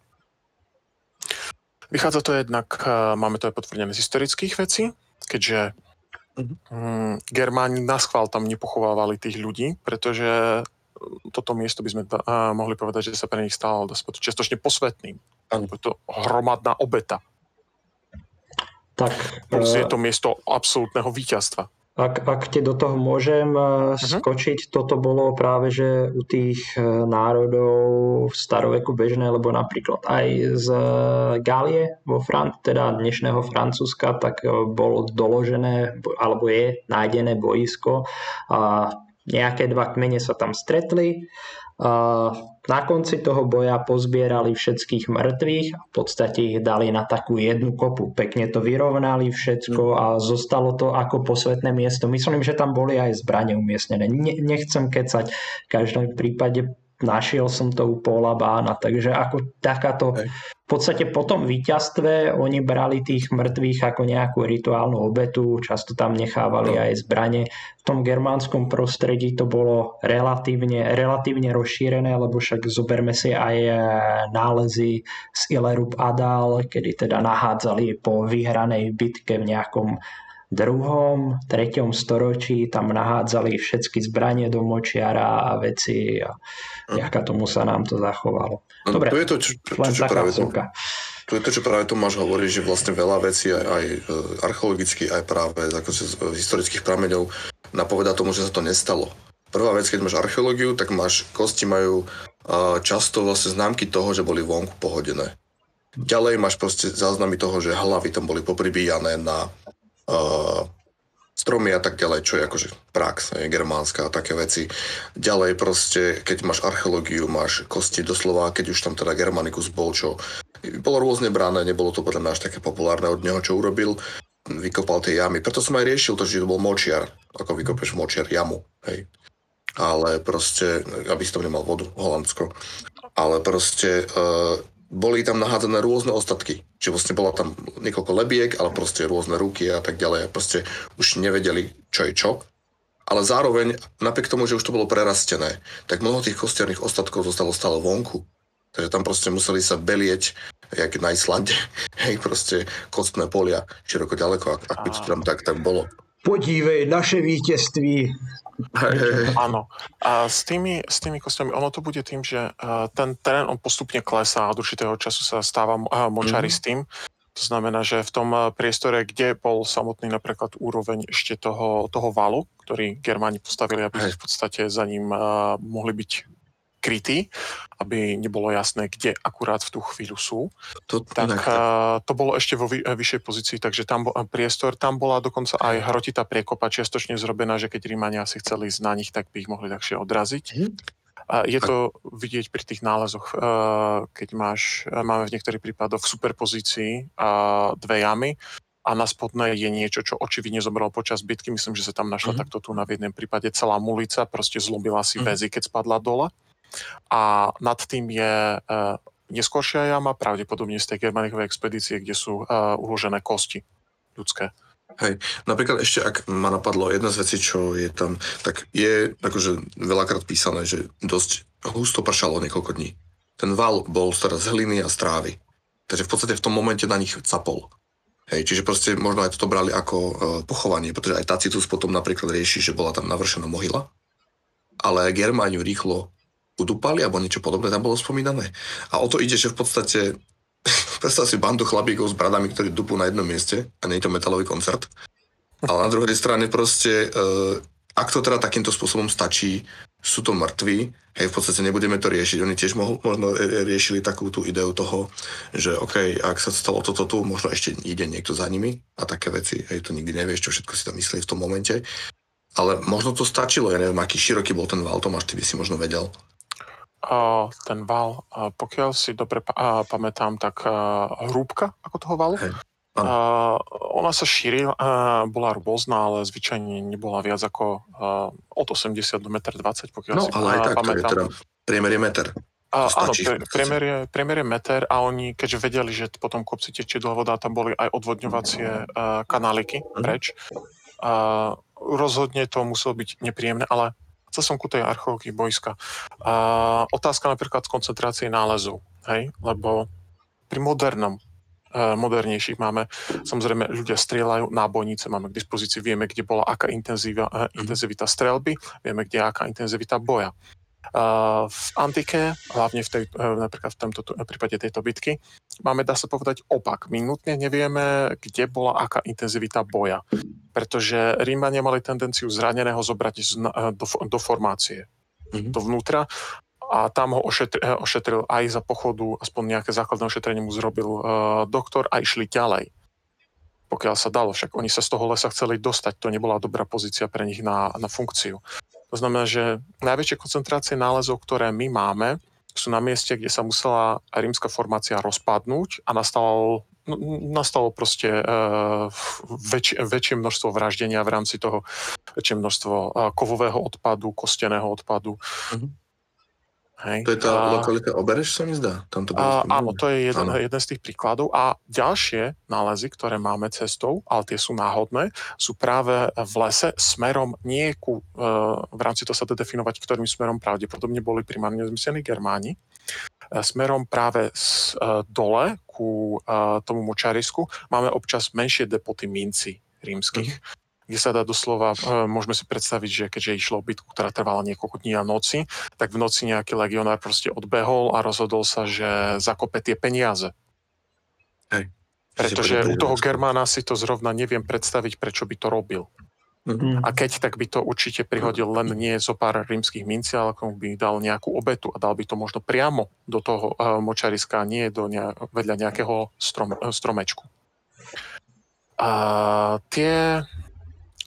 Vychádza to jednak, eh, máme to aj potvrdené z historických vecí, keďže mm, Germáni na schvál tam nepochovávali tých ľudí, pretože toto miesto by sme da, uh, mohli povedať, že sa pre nich stalo častočne posvetným. Ano. Je to hromadná obeta. Tak, Plus je to miesto absolútneho víťazstva. Ak, ak ti do toho môžem uh-huh. skočiť, toto bolo práve, že u tých eh, národov v staroveku bežné, lebo napríklad aj z Gálie, vo Fran- teda dnešného Francúzska, tak bolo doložené, alebo je nájdené boisko a nejaké dva kmene sa tam stretli na konci toho boja pozbierali všetkých mŕtvych a v podstate ich dali na takú jednu kopu. Pekne to vyrovnali všetko a zostalo to ako posvetné miesto. Myslím, že tam boli aj zbranie umiestnené. nechcem kecať. V každom prípade našiel som to u Paula Bána, takže ako takáto v podstate po tom víťazstve oni brali tých mŕtvych ako nejakú rituálnu obetu, často tam nechávali no. aj zbranie. V tom germánskom prostredí to bolo relatívne, relatívne rozšírené, lebo však zoberme si aj e, nálezy z Ilerub Adal, kedy teda nahádzali po vyhranej bitke v nejakom druhom, treťom storočí tam nahádzali všetky zbranie do močiara a veci a jaká tomu sa nám to zachovalo. No, Dobre, tu je to, čo, čo, len čo taká práve to, tu je to, čo práve Tomáš hovorí, že vlastne veľa vecí aj, aj e, archeologicky, aj práve ako z, z historických prameňov napoveda tomu, že sa to nestalo. Prvá vec, keď máš archeológiu, tak máš, kosti majú uh, často vlastne známky toho, že boli vonku pohodené. Ďalej máš proste záznamy toho, že hlavy tam boli popribíjané na uh, stromy a tak ďalej, čo je akože prax, je, germánska a také veci. Ďalej proste, keď máš archeológiu, máš kosti doslova, keď už tam teda Germanicus bol, čo bolo rôzne bráne, nebolo to podľa mňa až také populárne od neho, čo urobil, vykopal tie jamy. Preto som aj riešil to, že to bol močiar, ako vykopeš močiar jamu, hej. Ale proste, aby si tam nemal vodu, Holandsko. Ale proste, uh, boli tam nahádzané rôzne ostatky. Čiže vlastne bola tam niekoľko lebiek, ale proste rôzne ruky a tak ďalej. A proste už nevedeli, čo je čo. Ale zároveň, napriek tomu, že už to bolo prerastené, tak mnoho tých kostiarných ostatkov zostalo stále vonku. Takže tam proste museli sa belieť, jak na Islande, hej, proste kostné polia, široko ďaleko, ak, ak by to tam tak, tak bolo. Podívej, naše vítězství. Áno. A s tými, s tými kostiami, ono to bude tým, že uh, ten terén on postupne klesá a od určitého času sa stáva uh, močaristým. To znamená, že v tom uh, priestore, kde bol samotný napríklad úroveň ešte toho, toho valu, ktorý Germáni postavili, aby Hej. v podstate za ním uh, mohli byť krytí, aby nebolo jasné, kde akurát v tú chvíľu sú To, tak uh, to bolo ešte vo vy, eh, vyššej pozícii, takže tam bol priestor, tam bola dokonca aj hrotitá priekopa čiastočne zrobená, že keď Rímania si chceli ísť na nich, tak by ich mohli ľahšie odraziť. A je to vidieť pri tých nálezoch, uh, keď máš, eh, máme v niektorých prípadoch v superpozícii dve jamy a na spodnej je niečo, čo očividne zomrelo počas bitky. Myslím, že sa tam našla Mhm. takto tu na v jednom prípade celá mulica, proste zlomila si Mhm. väzy, keď spadla dole. A nad tým je uh, neskôršia jama, pravdepodobne z tej Germanichovej expedície, kde sú uh, uložené kosti ľudské. Napríklad ešte, ak ma napadlo jedna z vecí, čo je tam, tak je akože veľakrát písané, že dosť husto pršalo niekoľko dní. Ten val bol teraz z hliny a strávy. Takže v podstate v tom momente na nich capol. Hej, čiže proste možno aj toto brali ako uh, pochovanie, pretože aj Tacitus potom napríklad rieši, že bola tam navršená mohyla, ale Germániu rýchlo udupali, alebo niečo podobné tam bolo spomínané. A o to ide, že v podstate predstav si bandu chlapíkov s bradami, ktorí dupú na jednom mieste a nie je to metalový koncert. Ale na druhej strane proste, uh, ak to teda takýmto spôsobom stačí, sú to mŕtvi, hej, v podstate nebudeme to riešiť. Oni tiež mohol, možno e, riešili takú tú ideu toho, že OK, ak sa stalo toto tu, možno ešte ide niekto za nimi a také veci, hej, to nikdy nevieš, čo všetko si tam mysleli v tom momente. Ale možno to stačilo, ja neviem, aký široký bol ten val, Tomáš, ty by si možno vedel. Uh, ten val, uh, pokiaľ si dobre pa- uh, pamätám, tak uh, hrúbka ako toho valu, Hej, uh, ona sa šírila, uh, bola rôzna, ale zvyčajne nebola viac ako uh, od 80 do 1,20 m, pokiaľ No, si ale aj uh, tak, to je pamätám. teda priemer je meter. To áno, pre, priemer, je, priemer je meter a oni, keďže vedeli, že potom kopci tečie dlho voda, tam boli aj odvodňovacie uh, kanáliky Mhm. preč. Uh, rozhodne to muselo byť nepríjemné, ale chcel som ku tej archeológii bojska. Uh, otázka napríklad z koncentrácie nálezov, hej? lebo pri modernom uh, modernejších máme, samozrejme ľudia strieľajú, nábojnice máme k dispozícii, vieme, kde bola aká intenzíva, uh, intenzivita strelby, vieme, kde je aká intenzivita boja. V antike, hlavne v tej, uh, napríklad v tomto v prípade tejto bitky, máme, dá sa povedať, opak. My nutne nevieme, kde bola aká intenzivita boja, pretože Rímania mali tendenciu zraneného zobrať uh, do, do formácie, Mhm. dovnútra a tam ho ošetri, eh, ošetril aj za pochodu, aspoň nejaké základné ošetrenie mu zrobil uh, doktor a išli ďalej pokiaľ sa dalo. Však oni sa z toho lesa chceli dostať. To nebola dobrá pozícia pre nich na, na funkciu. To znamená, že najväčšie koncentrácie nálezov, ktoré my máme, sú na mieste, kde sa musela rímska formácia rozpadnúť a nastalo, nastalo proste uh, väč, väčšie množstvo vraždenia v rámci toho, väčšie množstvo uh, kovového odpadu, kosteného odpadu. Mhm. Hej. To je tá A- lokalita Obereš, sa mi zdá. Tam to a, áno, to je jeden, Áno. jeden z tých príkladov. A ďalšie nálezy, ktoré máme cestou, ale tie sú náhodné, sú práve v lese smerom nie ku, e, v rámci toho sa dá definovať, ktorým smerom pravdepodobne boli primárne zmyslení Germáni, e, smerom práve z, e, dole ku e, tomu močarisku máme občas menšie depoty minci. rímskych, kde sa dá doslova, e, môžeme si predstaviť, že keďže išlo o bitku, ktorá trvala niekoľko dní a noci, tak v noci nejaký legionár proste odbehol a rozhodol sa, že zakope tie peniaze. Hej. Pretože u toho Germána si to zrovna neviem predstaviť, prečo by to robil. Mhm. A keď, tak by to určite prihodil len nie zo pár rímskych mincí, ale komu by dal nejakú obetu a dal by to možno priamo do toho uh, močariska, a nie do ne- vedľa nejakého strom, eh, stromečku. A tie,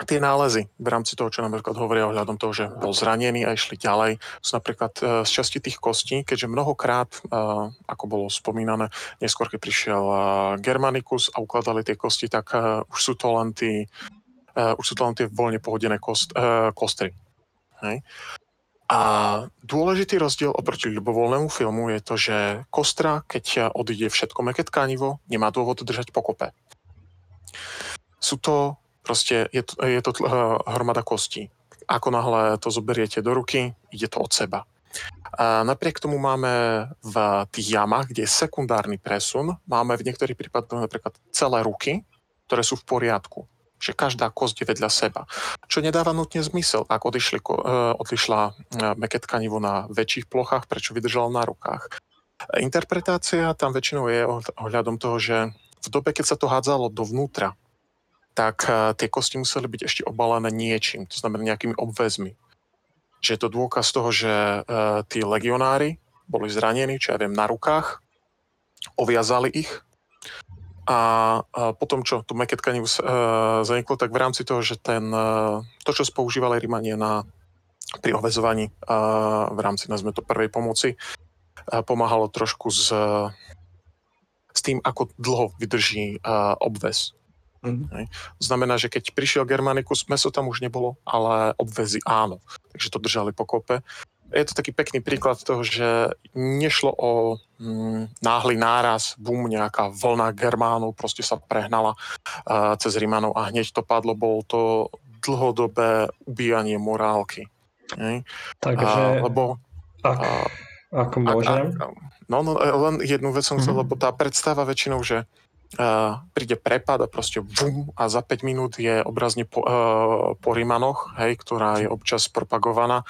tie nálezy v rámci toho, čo napríklad hovoria ohľadom toho, že bol zranený a išli ďalej, sú napríklad uh, z časti tých kostí, keďže mnohokrát, uh, ako bolo spomínané, neskôr keď prišiel uh, Germanicus a ukladali tie kosti, tak už sú to len tí už sú to len tie voľne pohodené kost, kostry. Hej. A dôležitý rozdiel oproti ľubovoľnému filmu je to, že kostra, keď odíde všetko meké tkanivo, nemá dôvod držať pokope. Sú to proste, je to, je to uh, hromada kostí. Ako náhle to zoberiete do ruky, ide to od seba. A napriek tomu máme v tých jamách, kde je sekundárny presun, máme v niektorých prípadoch napríklad celé ruky, ktoré sú v poriadku že každá kosť je vedľa seba. Čo nedáva nutne zmysel, ak odišli, ko- e, odišla e, meké tkanivo na väčších plochách, prečo vydržalo na rukách. Interpretácia tam väčšinou je oh- ohľadom toho, že v dobe, keď sa to hádzalo dovnútra, tak e, tie kosti museli byť ešte obalené niečím, to znamená nejakými obväzmi. Že je to dôkaz toho, že e, tí legionári boli zranení, čo ja viem, na rukách, oviazali ich a, a potom, čo tu meké tkanivo zaniklo, tak v rámci toho, že ten, to, čo používali Rímanie na, pri ovezovaní uh, v rámci, nazme to, prvej pomoci, uh, pomáhalo trošku s, s tým, ako dlho vydrží uh, obvez. Mhm. Znamená, že keď prišiel Germanicus, meso tam už nebolo, ale obvezy áno. Takže to držali pokope je to taký pekný príklad toho, že nešlo o mm, náhly náraz, bum, nejaká vlna Germánov proste sa prehnala uh, cez Rimanov a hneď to padlo, bolo to dlhodobé ubíjanie morálky. Ne? Takže, uh, lebo, ak, uh, ako môžem? A, a, no, no, len jednu vec som chcel, Mhm. lebo tá predstava väčšinou, že uh, príde prepad a proste bum a za 5 minút je obrazne po, uh, po Rimanoch, hej, ktorá je občas propagovaná,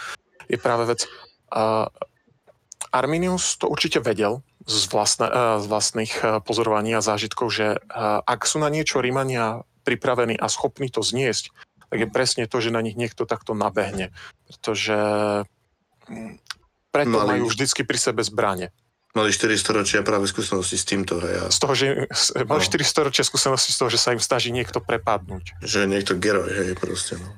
je práve vec. Uh, Arminius to určite vedel z, vlastne, uh, z vlastných uh, pozorovaní a zážitkov, že uh, ak sú na niečo Rímania pripravení a schopní to zniesť, tak je presne to, že na nich niekto takto nabehne. Pretože mm, preto Mali- majú vždycky pri sebe zbranie. Mali 400 ročia práve skúsenosti s týmto, hej, a Z toho, že s- mali No. 400 ročia skúsenosti z toho, že sa im snaží niekto prepadnúť. že niekto geroj, hej, proste, no.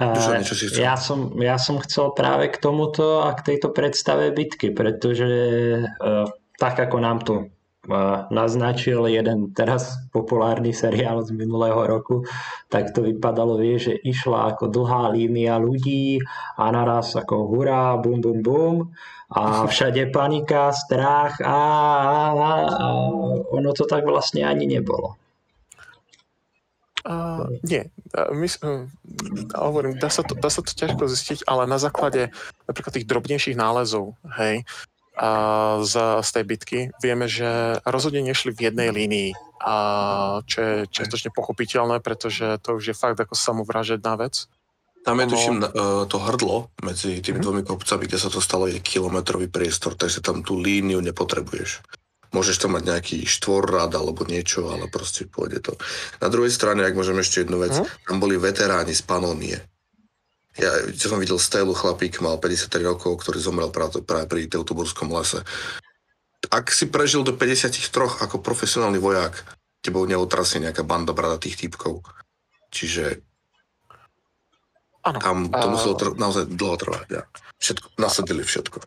Si chcel? Ja som, ja som chcel práve k tomuto a k tejto predstave bitky, pretože uh, tak ako nám to uh, naznačil jeden teraz populárny seriál z minulého roku, tak to vypadalo, vie, že išla ako dlhá línia ľudí a naraz ako hurá, bum, bum, bum a všade panika, strach a, a, a, a ono to tak vlastne ani nebolo. Uh, nie, my, uh, hovorím, dá sa, to, dá sa to ťažko zistiť, ale na základe napríklad tých drobnejších nálezov, hej, z, z tej bitky, vieme, že rozhodne nešli v jednej línii, a čo je čiastočne pochopiteľné, pretože to už je fakt ako samovražedná vec. Tam je Ono- tuším uh, to hrdlo medzi tými Mhm. dvomi kopcami, kde sa to stalo, je kilometrový priestor, takže tam tú líniu nepotrebuješ. Môžeš tam mať nejaký štvorrad alebo niečo, ale proste pôjde to. Na druhej strane, ak môžem ešte jednu vec, Mhm. tam boli veteráni z Panónie. Ja čo som videl Stelu, chlapík, mal 53 rokov, ktorý zomrel práve, práve pri Teutoburskom lese. Ak si prežil do 53 ako profesionálny vojak, tebou neotrasie nejaká banda bradatých typkov. Čiže Áno. tam to A- muselo tr- naozaj dlho trvať. Ja. Všetko, nasadili všetko.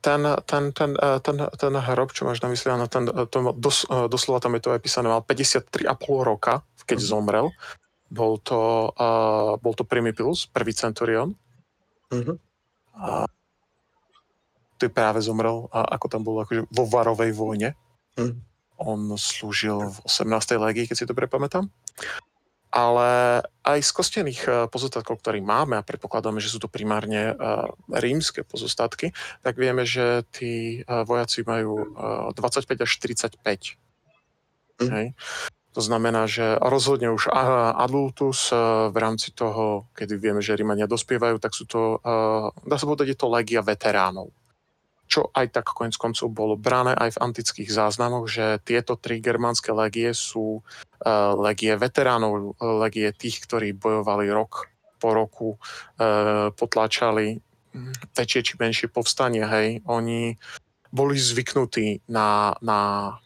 ten, ten, ten, eh, ten, ten hrob, čo máš na mysli, áno, ten, eh, to, dos, eh, doslova tam je to aj písané, mal 53,5 roka, keď Mhm. zomrel. Bol to, uh, bol to Primipilus, prvý centurion. Mhm. A ty práve zomrel, a ako tam bol akože vo Varovej vojne. Mhm. On slúžil v 18. légii, keď si dobre pamätám. Ale aj z kostených eh, pozostatkov, ktorých máme, a predpokladáme, že sú to primárne eh, rímske pozostatky, tak vieme, že tí eh, vojaci majú eh, 25 až 45. Mhm. Hej. To znamená, že rozhodne už adultus v rámci toho, kedy vieme, že Rímania dospievajú, tak sú to, dá sa povedať, je to legia veteránov. Čo aj tak konec koncov bolo brané aj v antických záznamoch, že tieto tri germánske legie sú legie veteránov, legie tých, ktorí bojovali rok po roku, potláčali väčšie či menšie povstanie, hej. Oni boli zvyknutí na, na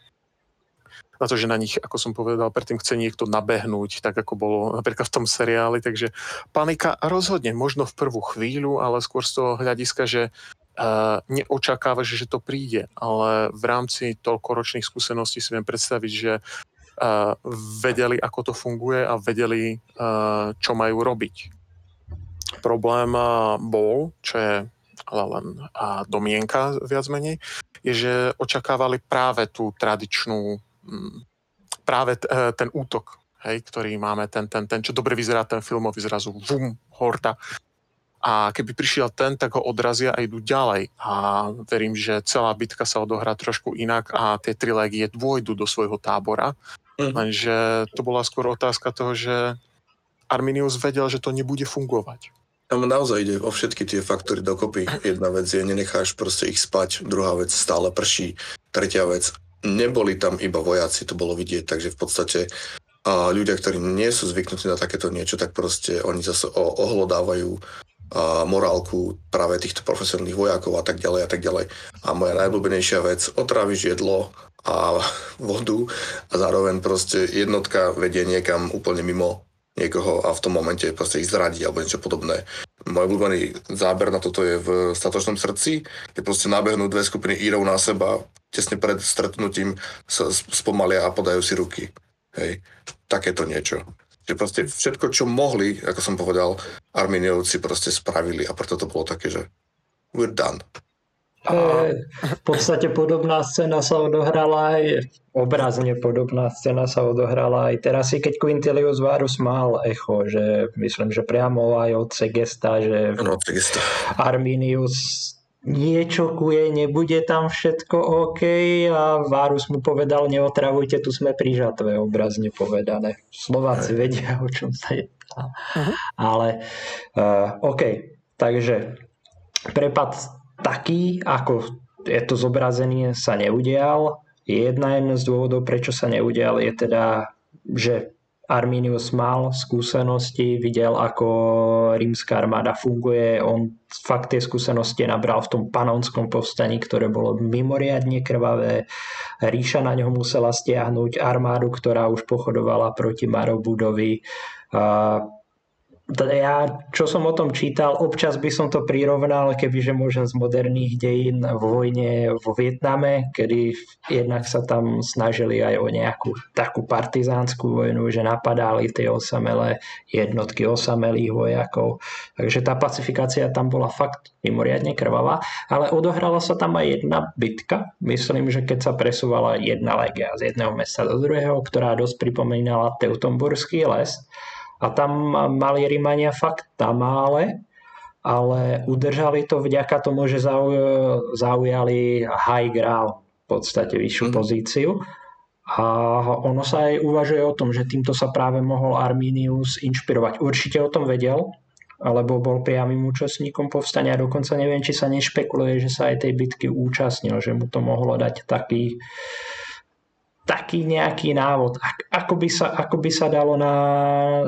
na to, že na nich, ako som povedal, predtým chce niekto nabehnúť, tak ako bolo napríklad v tom seriáli. Takže panika rozhodne, možno v prvú chvíľu, ale skôr z toho hľadiska, že uh, neočakávaš, že to príde, ale v rámci toľkoročných skúseností si viem predstaviť, že uh, vedeli, ako to funguje a vedeli, uh, čo majú robiť. Problém bol, čo je ale len domienka viac menej, je, že očakávali práve tú tradičnú práve t- e, ten útok, hej, ktorý máme, ten, ten, ten, čo dobre vyzerá ten filmový zrazu, vum, horda. A keby prišiel ten, tak ho odrazia a idú ďalej. A verím, že celá bitka sa odohrá trošku inak a tie tri legie dôjdu do svojho tábora. Mm. Lenže to bola skôr otázka toho, že Arminius vedel, že to nebude fungovať. Tam naozaj ide o všetky tie faktory dokopy. Jedna vec je, nenecháš proste ich spať, druhá vec stále prší, tretia vec, neboli tam iba vojaci, to bolo vidieť, takže v podstate a ľudia, ktorí nie sú zvyknutí na takéto niečo, tak proste oni zase ohlodávajú a morálku práve týchto profesionálnych vojakov a tak ďalej a tak ďalej. A moja najblúbenejšia vec, otráviš jedlo a vodu a zároveň proste jednotka vedie niekam úplne mimo niekoho a v tom momente proste ich zradí alebo niečo podobné. Môj obľúbený záber na toto je v Statočnom srdci, kde proste nabehnú dve skupiny írov na seba, tesne pred stretnutím sa spomalia a podajú si ruky. Hej, takéto niečo. Že proste všetko, čo mohli, ako som povedal, Arminiovci proste spravili a preto to bolo také, že we're done. V podstate podobná scéna sa odohrala aj, obrazne podobná scéna sa odohrala aj teraz, i keď Quintilius Varus mal echo, že myslím, že priamo aj od Segesta, že no, Segesta. Arminius niečo kuje, nebude tam všetko OK a Varus mu povedal, neotravujte, tu sme pri žatve, obrazne povedané. Slováci Aj. vedia, o čom sa je. Uh-huh. Ale uh, OK, takže prepad taký, ako je to zobrazenie, sa neudial. Jedna z dôvodov, prečo sa neudial, je teda, že Arminius mal skúsenosti, videl, ako rímska armáda funguje. On fakt tie skúsenosti nabral v tom panonskom povstaní, ktoré bolo mimoriadne krvavé. Ríša na ňo musela stiahnuť armádu, ktorá už pochodovala proti Marobudovi ja, čo som o tom čítal, občas by som to prirovnal, kebyže môžem z moderných dejín v vojne vo Vietname, kedy jednak sa tam snažili aj o nejakú takú partizánsku vojnu, že napadali tie osamelé jednotky osamelých vojakov. Takže tá pacifikácia tam bola fakt mimoriadne krvavá, ale odohrala sa tam aj jedna bitka. Myslím, že keď sa presúvala jedna legia z jedného mesta do druhého, ktorá dosť pripomínala Teutonburský les, a tam mali Rímania fakt tamále, ale udržali to vďaka tomu, že zaujali high ground, v podstate vyššiu mm. pozíciu. A ono sa aj uvažuje o tom, že týmto sa práve mohol Arminius inšpirovať. Určite o tom vedel, alebo bol priamým účastníkom povstania. Dokonca neviem, či sa nešpekuluje, že sa aj tej bitky účastnil, že mu to mohlo dať taký, taký nejaký návod, ako by sa, ako by sa dalo na,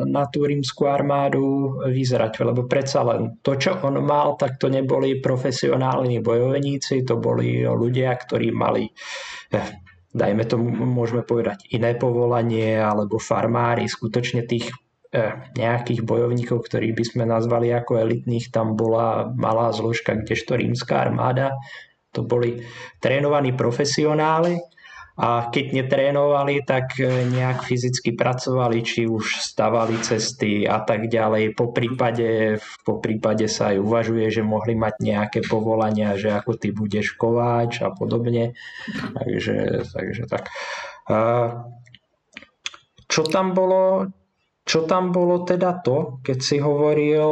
na tú rímsku armádu vyzerať. Lebo predsa len to, čo on mal, tak to neboli profesionálni bojovníci, to boli ľudia, ktorí mali, eh, dajme to, môžeme povedať, iné povolanie, alebo farmári, skutočne tých eh, nejakých bojovníkov, ktorých by sme nazvali ako elitných, tam bola malá zložka, kdežto rímska armáda, to boli trénovaní profesionáli, a keď netrénovali, tak e, nejak fyzicky pracovali, či už stavali cesty a tak ďalej. Po prípade, po prípade sa aj uvažuje, že mohli mať nejaké povolania, že ako ty budeš kováč a podobne. Takže, takže tak. Čo tam bolo, čo tam bolo teda to, keď si hovoril,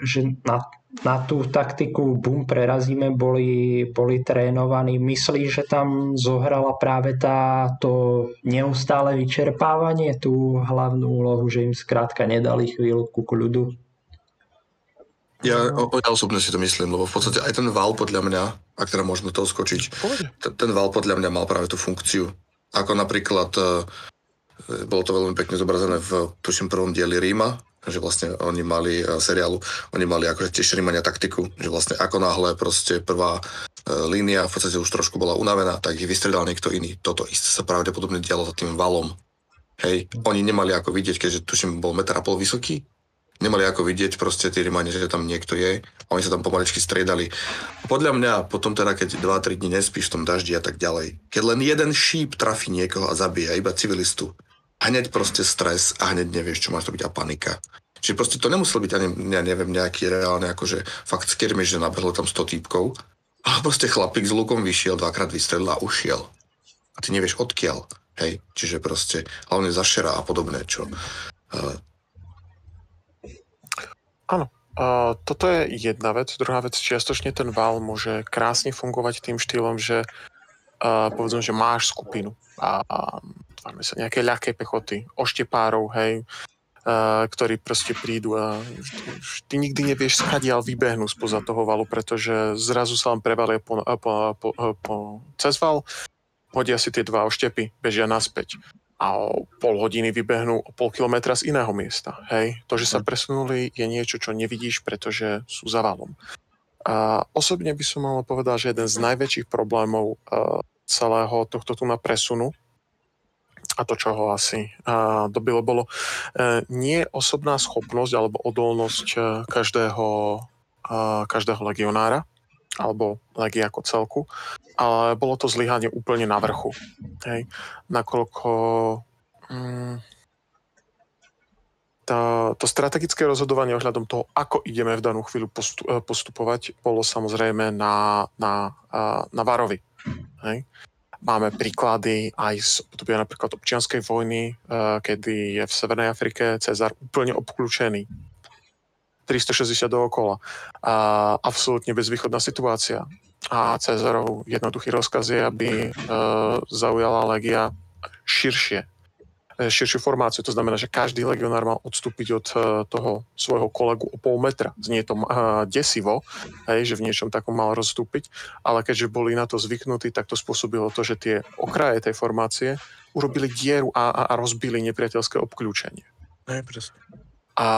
že na na tú taktiku bum prerazíme boli, boli trénovaní. Myslíš, že tam zohrala práve táto neustále vyčerpávanie tú hlavnú úlohu, že im skrátka nedali chvíľu ku kľudu? Ja, ja osobne si to myslím, lebo v podstate aj ten val podľa mňa, ak teda môžeme to skočiť, ten, ten val podľa mňa mal práve tú funkciu. Ako napríklad, e, bolo to veľmi pekne zobrazené v, tuším, prvom dieli Ríma, že vlastne oni mali uh, seriálu, oni mali akože tiež Rímania taktiku, že vlastne ako náhle proste prvá uh, línia v podstate už trošku bola unavená, tak ich vystredal niekto iný. Toto isté sa pravdepodobne dialo za tým valom. Hej, oni nemali ako vidieť, keďže tuším bol meter a pol vysoký, nemali ako vidieť proste tí Rímani, že tam niekto je a oni sa tam pomaličky striedali. Podľa mňa potom teda, keď 2-3 dní nespíš v tom daždi a tak ďalej, keď len jeden šíp trafí niekoho a zabíja iba civilistu, hneď proste stres a hneď nevieš, čo máš robiť a panika. Čiže proste to nemusel byť ani, ja neviem, nejaký reálne akože fakt skirmiš, že nabehlo tam 100 týpkov, ale proste chlapík s lukom vyšiel, dvakrát vystrelil a ušiel. A ty nevieš odkiaľ. Hej, čiže proste hlavne zašera a podobné, čo. Uh... Áno, uh, toto je jedna vec. Druhá vec, čiastočne ten val môže krásne fungovať tým štýlom, že uh, povedzme, že máš skupinu a, a tvárme sa nejaké ľahké pechoty, oštepárov, hej, uh, ktorí proste prídu a ty nikdy nevieš, skadiaľ vybehnú spoza toho valu, pretože zrazu sa vám prevalia po, po, po, po, cez val, hodia si tie dva oštepy, bežia naspäť a o pol hodiny vybehnú o pol kilometra z iného miesta. Hej? To, že sa presunuli, je niečo, čo nevidíš, pretože sú za valom. A osobne by som mal povedať, že jeden z najväčších problémov celého tohto tu na presunu a to, čo asi uh, dobilo, bolo uh, nie osobná schopnosť alebo odolnosť uh, každého, uh, každého legionára alebo legie ako celku, ale bolo to zlyhanie úplne na vrchu. Hej. Nakoľko um, tá, to strategické rozhodovanie ohľadom toho, ako ideme v danú chvíľu postupovať, bolo samozrejme na, na, na Varovi. Hej. Máme príklady aj z obdobia napríklad občianskej vojny, eh, kedy je v Severnej Afrike Cezar úplne obklúčený. 360 dookola. A absolútne bezvýchodná situácia. A Cezarov jednoduchý rozkaz je, aby eh, zaujala legia širšie širšiu formáciu. To znamená, že každý legionár mal odstúpiť od e, toho svojho kolegu o pol metra. Znie to e, desivo, hej, že v niečom takom mal rozstúpiť, ale keďže boli na to zvyknutí, tak to spôsobilo to, že tie okraje tej formácie urobili dieru a, a, a rozbili nepriateľské obklúčenie. Presne. A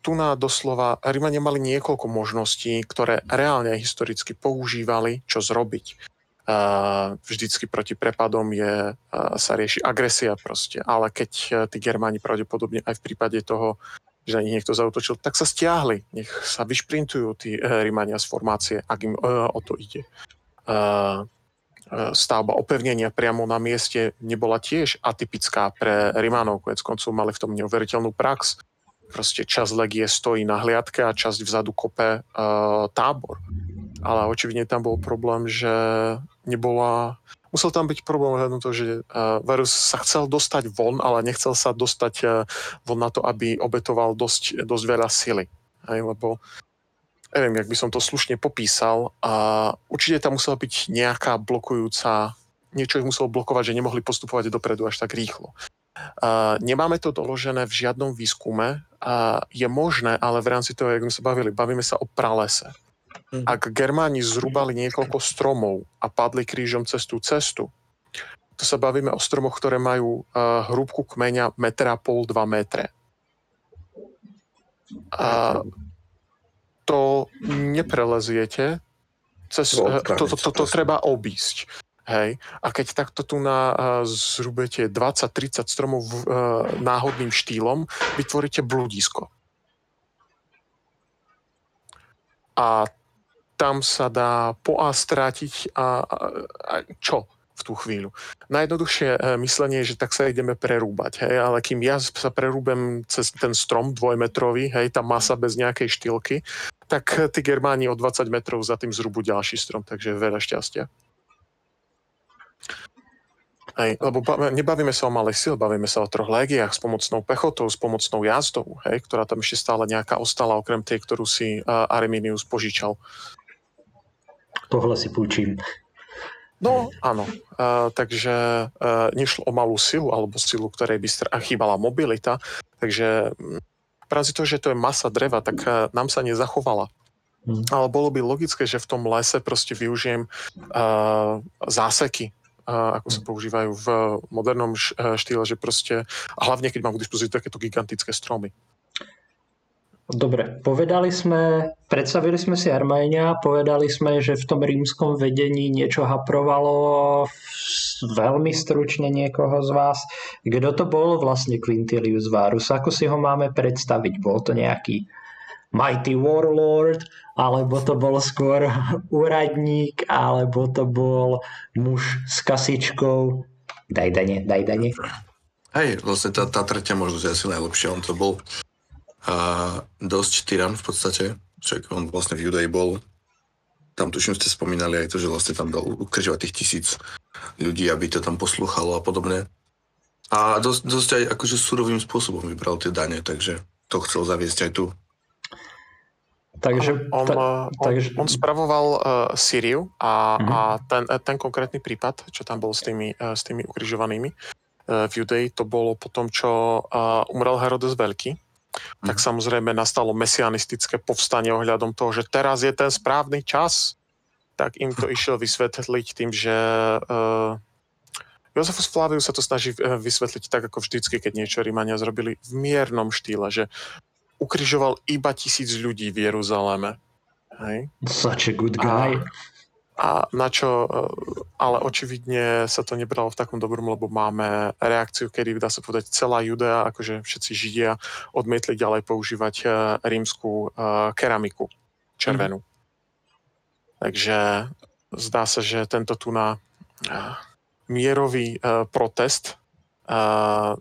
tu na doslova Rímania mali niekoľko možností, ktoré reálne historicky používali, čo zrobiť vždycky proti prepadom je, sa rieši agresia proste. Ale keď e, tí Germáni pravdepodobne aj v prípade toho, že na nich niekto zautočil, tak sa stiahli. Nech sa vyšprintujú tí Rímania z formácie, ak im o to ide. Stavba opevnenia priamo na mieste nebola tiež atypická pre Rimánov. Konec koncov mali v tom neuveriteľnú prax. Proste časť legie stojí na hliadke a časť vzadu kope tábor ale očividne tam bol problém, že nebola... Musel tam byť problém hľadom to, že Varus sa chcel dostať von, ale nechcel sa dostať von na to, aby obetoval dosť, dosť veľa sily. Hej, lebo neviem, jak by som to slušne popísal, a určite tam musela byť nejaká blokujúca, niečo ich muselo blokovať, že nemohli postupovať dopredu až tak rýchlo. Uh, nemáme to doložené v žiadnom výskume. Uh, je možné, ale v rámci toho, jak sme sa bavili, bavíme sa o pralese. Mhm. Ak Germáni zrúbali niekoľko stromov a padli krížom cez tú cestu, to sa bavíme o stromoch, ktoré majú uh, hrúbku kmeňa metra pol, dva metre. A to nepreleziete, cez, to, to, to, to treba obísť. Hej. A keď takto tu na uh, zrubete 20-30 stromov uh, náhodným štýlom, vytvoríte blúdisko. A tam sa dá poa strátiť a, a, a čo v tú chvíľu. Najjednoduchšie e, myslenie je, že tak sa ideme prerúbať, hej, ale kým ja sa prerúbem cez ten strom dvojmetrový, hej, tá masa bez nejakej štýlky, tak tí Germáni o 20 metrov za tým zrubu ďalší strom, takže veľa šťastia. Hej, lebo ba- nebavíme sa o malej sile, bavíme sa o troch légiách s pomocnou pechotou, s pomocnou jazdou, hej, ktorá tam ešte stále nejaká ostala, okrem tej, ktorú si uh, Arminius požičal. Tohle si púčim. No, áno. Uh, takže uh, nešlo o malú silu, alebo silu, ktorej by str- chýbala mobilita. Takže mm, práve to, že to je masa dreva, tak uh, nám sa nezachovala. Hmm. Ale bolo by logické, že v tom lese proste využijem uh, záseky, uh, ako sa používajú v modernom štýle, že proste, a hlavne keď mám k dispozícii takéto gigantické stromy. Dobre, povedali sme, predstavili sme si Arménia, povedali sme, že v tom rímskom vedení niečo haprovalo veľmi stručne niekoho z vás. Kto to bol vlastne Quintilius Varus? Ako si ho máme predstaviť? Bol to nejaký mighty warlord, alebo to bol skôr úradník, alebo to bol muž s kasičkou. Daj dane, daj dane. Hej, vlastne tá, tá tretia možnosť je asi najlepšia. On to bol a dosť tyran v podstate, však on vlastne v Judei bol, tam tuším ste spomínali aj to, že vlastne tam dal ukržovať tých tisíc ľudí, aby to tam poslúchalo a podobne. A dosť, dosť aj akože surovým spôsobom vybral tie dane, takže to chcel zaviesť aj tu. Takže, on, ta, on, takže... on spravoval uh, Syriu a, mm-hmm. a ten, ten konkrétny prípad, čo tam bol s tými, uh, s tými ukrižovanými uh, v Judei, to bolo po tom, čo uh, umrel Herodes Veľký, tak samozrejme nastalo mesianistické povstanie ohľadom toho, že teraz je ten správny čas. Tak im to išiel vysvetliť tým, že uh, Jozefus Flavius sa to snaží eh, vysvetliť tak, ako vždycky, keď niečo Rímania zrobili v miernom štýle, že ukrižoval iba tisíc ľudí v Jeruzaleme. Hej? Such a good guy. A, a na čo, e, ale očividne sa to nebralo v takom dobrom, lebo máme reakciu, kedy dá sa povedať celá Judea, akože všetci Židia odmietli ďalej používať e, rímskú e, keramiku červenú. Mm. Takže zdá sa, že tento tu na mierový protest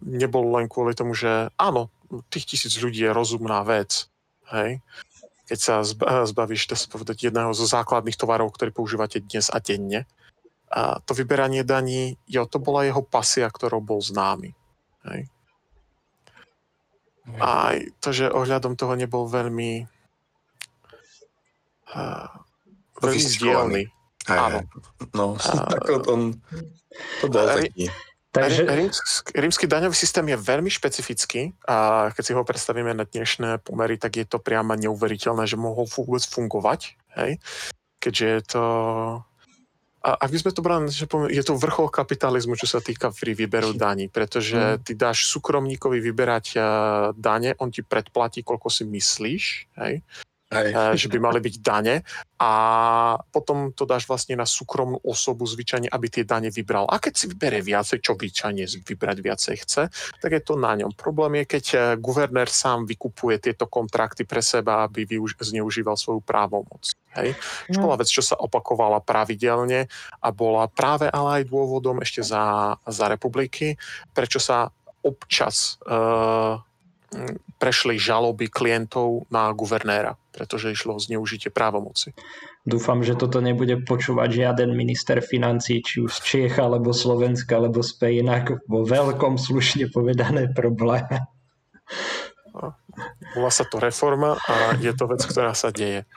nebol len kvôli tomu, že áno, tých tisíc ľudí je rozumná vec, hej, keď sa zbavíš, dá sa povedať, jedného zo základných tovarov, ktorý používate dnes a denne. A to vyberanie daní, jo, to bola jeho pasia, ktorou bol známy. Hej. A aj to, že ohľadom toho nebol veľmi uh, veľmi zdielný. Áno. No, uh, on, to bol taký. Takže... Rímsky daňový systém je veľmi špecifický a keď si ho predstavíme na dnešné pomery, tak je to priamo neuveriteľné, že mohol vôbec fungovať. Hej? Keďže je to... A ak by sme to brali, že je to vrchol kapitalizmu, čo sa týka pri výberu daní, pretože mm. ty dáš súkromníkovi vyberať dane, on ti predplatí, koľko si myslíš, hej? Hej. Eh, že by mali byť dane a potom to dáš vlastne na súkromnú osobu zvyčajne, aby tie dane vybral. A keď si vybere viacej, čo zvyčajne vybrať viacej chce, tak je to na ňom. Problém je, keď eh, guvernér sám vykupuje tieto kontrakty pre seba, aby využ- zneužíval svoju právomoc. Hej. Čo bola vec, čo sa opakovala pravidelne a bola práve ale aj dôvodom ešte za, za republiky, prečo sa občas uh, prešli žaloby klientov na guvernéra, pretože išlo o zneužitie právomoci. Dúfam, že toto nebude počúvať žiaden minister financí, či už z Čiech, alebo Slovenska, alebo z inak vo veľkom slušne povedané probléme. Volá sa to reforma a je to vec, ktorá sa deje.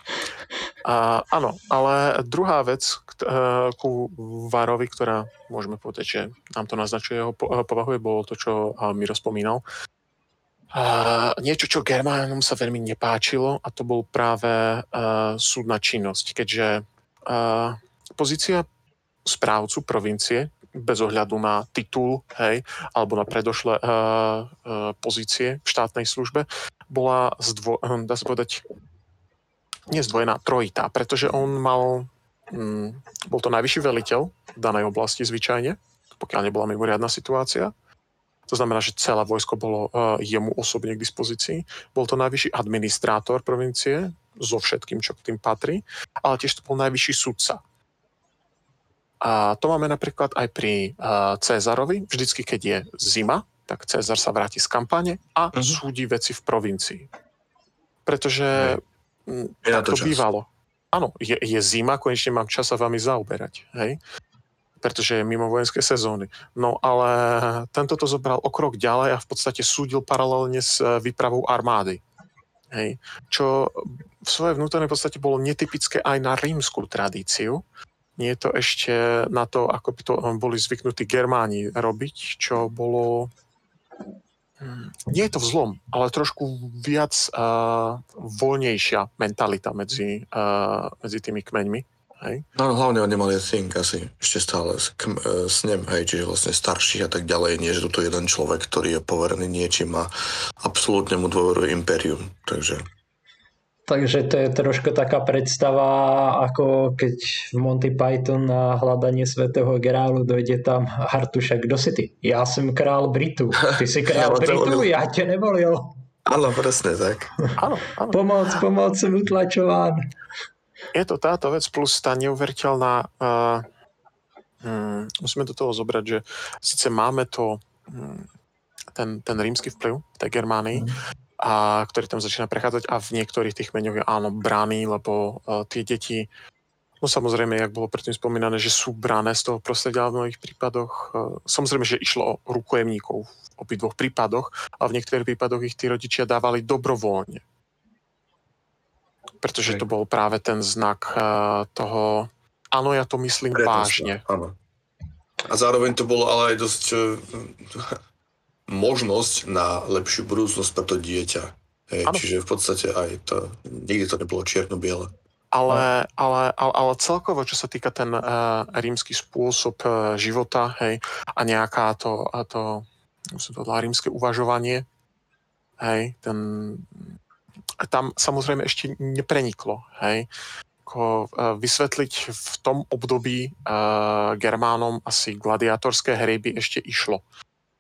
A, áno, ale druhá vec e, ku Várovi, ktorá môžeme povedať, že nám to naznačuje jeho povahu, bolo to, čo mi rozpomínal, Uh, niečo, čo Germánom sa veľmi nepáčilo a to bol práve uh, súdna činnosť, keďže uh, pozícia správcu provincie bez ohľadu na titul, hej, alebo na predošlé uh, uh, pozície v štátnej službe, bola, zdvo- dá sa povedať, nezdvojená, trojitá, pretože on mal, um, bol to najvyšší veliteľ v danej oblasti zvyčajne, pokiaľ nebola mimoriadná situácia, to znamená, že celé vojsko bolo uh, jemu osobne k dispozícii. Bol to najvyšší administrátor provincie so všetkým, čo k tým patrí, ale tiež to bol najvyšší sudca. A to máme napríklad aj pri uh, Cezarovi. Vždycky, keď je zima, tak Cezar sa vráti z kampane a uh-huh. súdi veci v provincii. Pretože uh-huh. tak to, to bývalo. Áno, je, je zima, konečne mám čas sa vami zaoberať. Hej? Pretože je mimo vojenské sezóny. No ale tento to zobral o krok ďalej a v podstate súdil paralelne s e, výpravou armády. Hej. Čo v svojej vnútornej podstate bolo netypické aj na rímskú tradíciu. Nie je to ešte na to, ako by to boli zvyknutí Germáni robiť, čo bolo... Hm, nie je to vzlom, ale trošku viac uh, voľnejšia mentalita medzi, uh, medzi tými kmeňmi. Hej? No, hlavne oni mali think asi ešte stále s, k, e, s ním, hej, čiže vlastne starší a tak ďalej, nie že toto jeden človek, ktorý je poverený niečím a absolútne mu dôveruje impérium, takže... Takže to je trošku taká predstava, ako keď v Monty Python na hľadanie svetého grálu dojde tam Hartuša, kto si ty? Ja som král Britu. Ty si král ja Britu? Ja ťa nevolil. Áno, presne tak. Áno, áno. Pomoc, pomoc, som utlačován je to táto vec plus tá neuveriteľná... Uh, um, musíme do toho zobrať, že síce máme to, um, ten, ten rímsky vplyv tej Germánii, mm. a, ktorý tam začína prechádzať a v niektorých tých meňoch je áno brány, lebo uh, tie deti No samozrejme, jak bolo predtým spomínané, že sú brané z toho prostredia v mnohých prípadoch. Samozrejme, že išlo o rukojemníkov v obidvoch prípadoch a v niektorých prípadoch ich tí rodičia dávali dobrovoľne pretože to bol práve ten znak uh, toho, áno, ja to myslím Preto vážne. Áno. A zároveň to bolo ale aj dosť uh, možnosť na lepšiu budúcnosť pre to dieťa. Hej, čiže v podstate aj to, nikdy to nebolo čierno-biele. Ale, ale, ale, ale celkovo, čo sa týka ten uh, rímsky spôsob uh, života, hej, a nejaká to, a to, to rímske uvažovanie, hej, ten tam samozrejme ešte nepreniklo. Hej. Ako, uh, vysvetliť v tom období uh, Germánom asi gladiátorské hry by ešte išlo.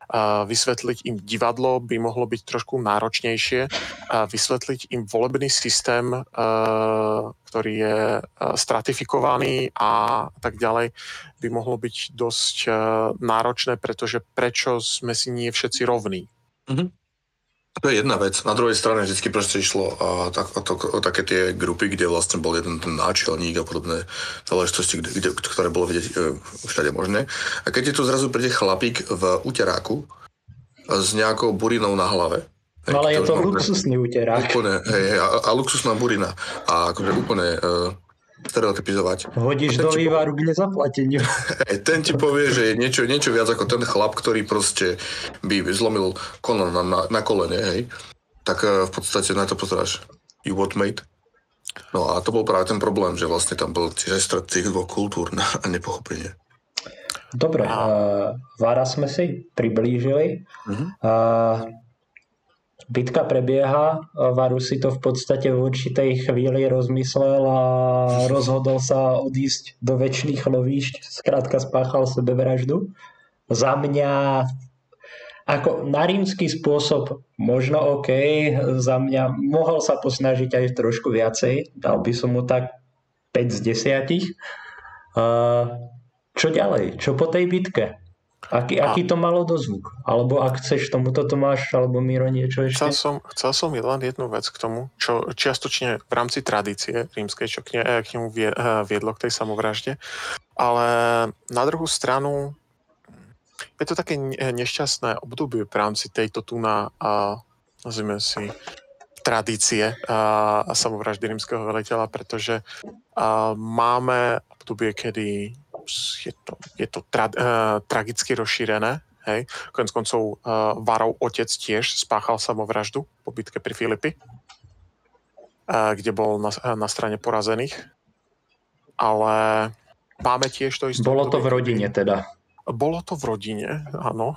Uh, vysvetliť im divadlo by mohlo byť trošku náročnejšie. Uh, vysvetliť im volebný systém, uh, ktorý je uh, stratifikovaný a tak ďalej, by mohlo byť dosť uh, náročné, pretože prečo sme si nie všetci rovní. Mm-hmm. To je jedna vec. Na druhej strane vždy proste išlo a, tak, a to, o také tie grupy, kde vlastne bol jeden ten náčelník a podobné záležitosti, kde, kde, ktoré bolo vidieť e, všade možné. A keď je tu zrazu príde chlapík v uteráku s nejakou burinou na hlave, No ale je to luxusný uterák. Úplne, hej, a, a luxusná burina. A akože úplne e, stereotypizovať. Hodíš do vývaru k nezaplateniu. Ten ti povie, že je niečo, niečo viac ako ten chlap, ktorý proste by zlomil kono na, na, na kolene, hej. Tak eh, v podstate na to pozeráš. You what mate? No a to bol práve ten problém, že vlastne tam bol stred tých dvoch kultúr a nepochopenie. Dobre, uh, Vára sme si priblížili. Uh-huh. Uh, bitka prebieha, Varu si to v podstate v určitej chvíli rozmyslel a rozhodol sa odísť do väčšných lovíšť, skrátka spáchal sebevraždu. Za mňa ako na rímsky spôsob možno OK, za mňa mohol sa posnažiť aj trošku viacej, dal by som mu tak 5 z 10. Uh, čo ďalej? Čo po tej bitke? Aký, a... aký to malo dozvuk? Alebo ak chceš tomuto Tomáš alebo Miro niečo ešte? Chcel som, chcel som len jednu vec k tomu, čo čiastočne v rámci tradície rímskej, čo k, ne, k nemu eh, viedlo k tej samovražde. Ale na druhú stranu je to také nešťastné obdobie v rámci tejto tu na, a, nazvime si, tradície a, a samovraždy rímskeho veliteľa, pretože a, máme obdobie, kedy je to, je to tra, uh, tragicky rozšírené. Hej. Konec koncov uh, Varov otec tiež spáchal samovraždu po bitke pri Filipi, uh, kde bol na, na strane porazených. Ale máme tiež to isté. Bolo to v rodine teda. Bolo to v rodine, áno.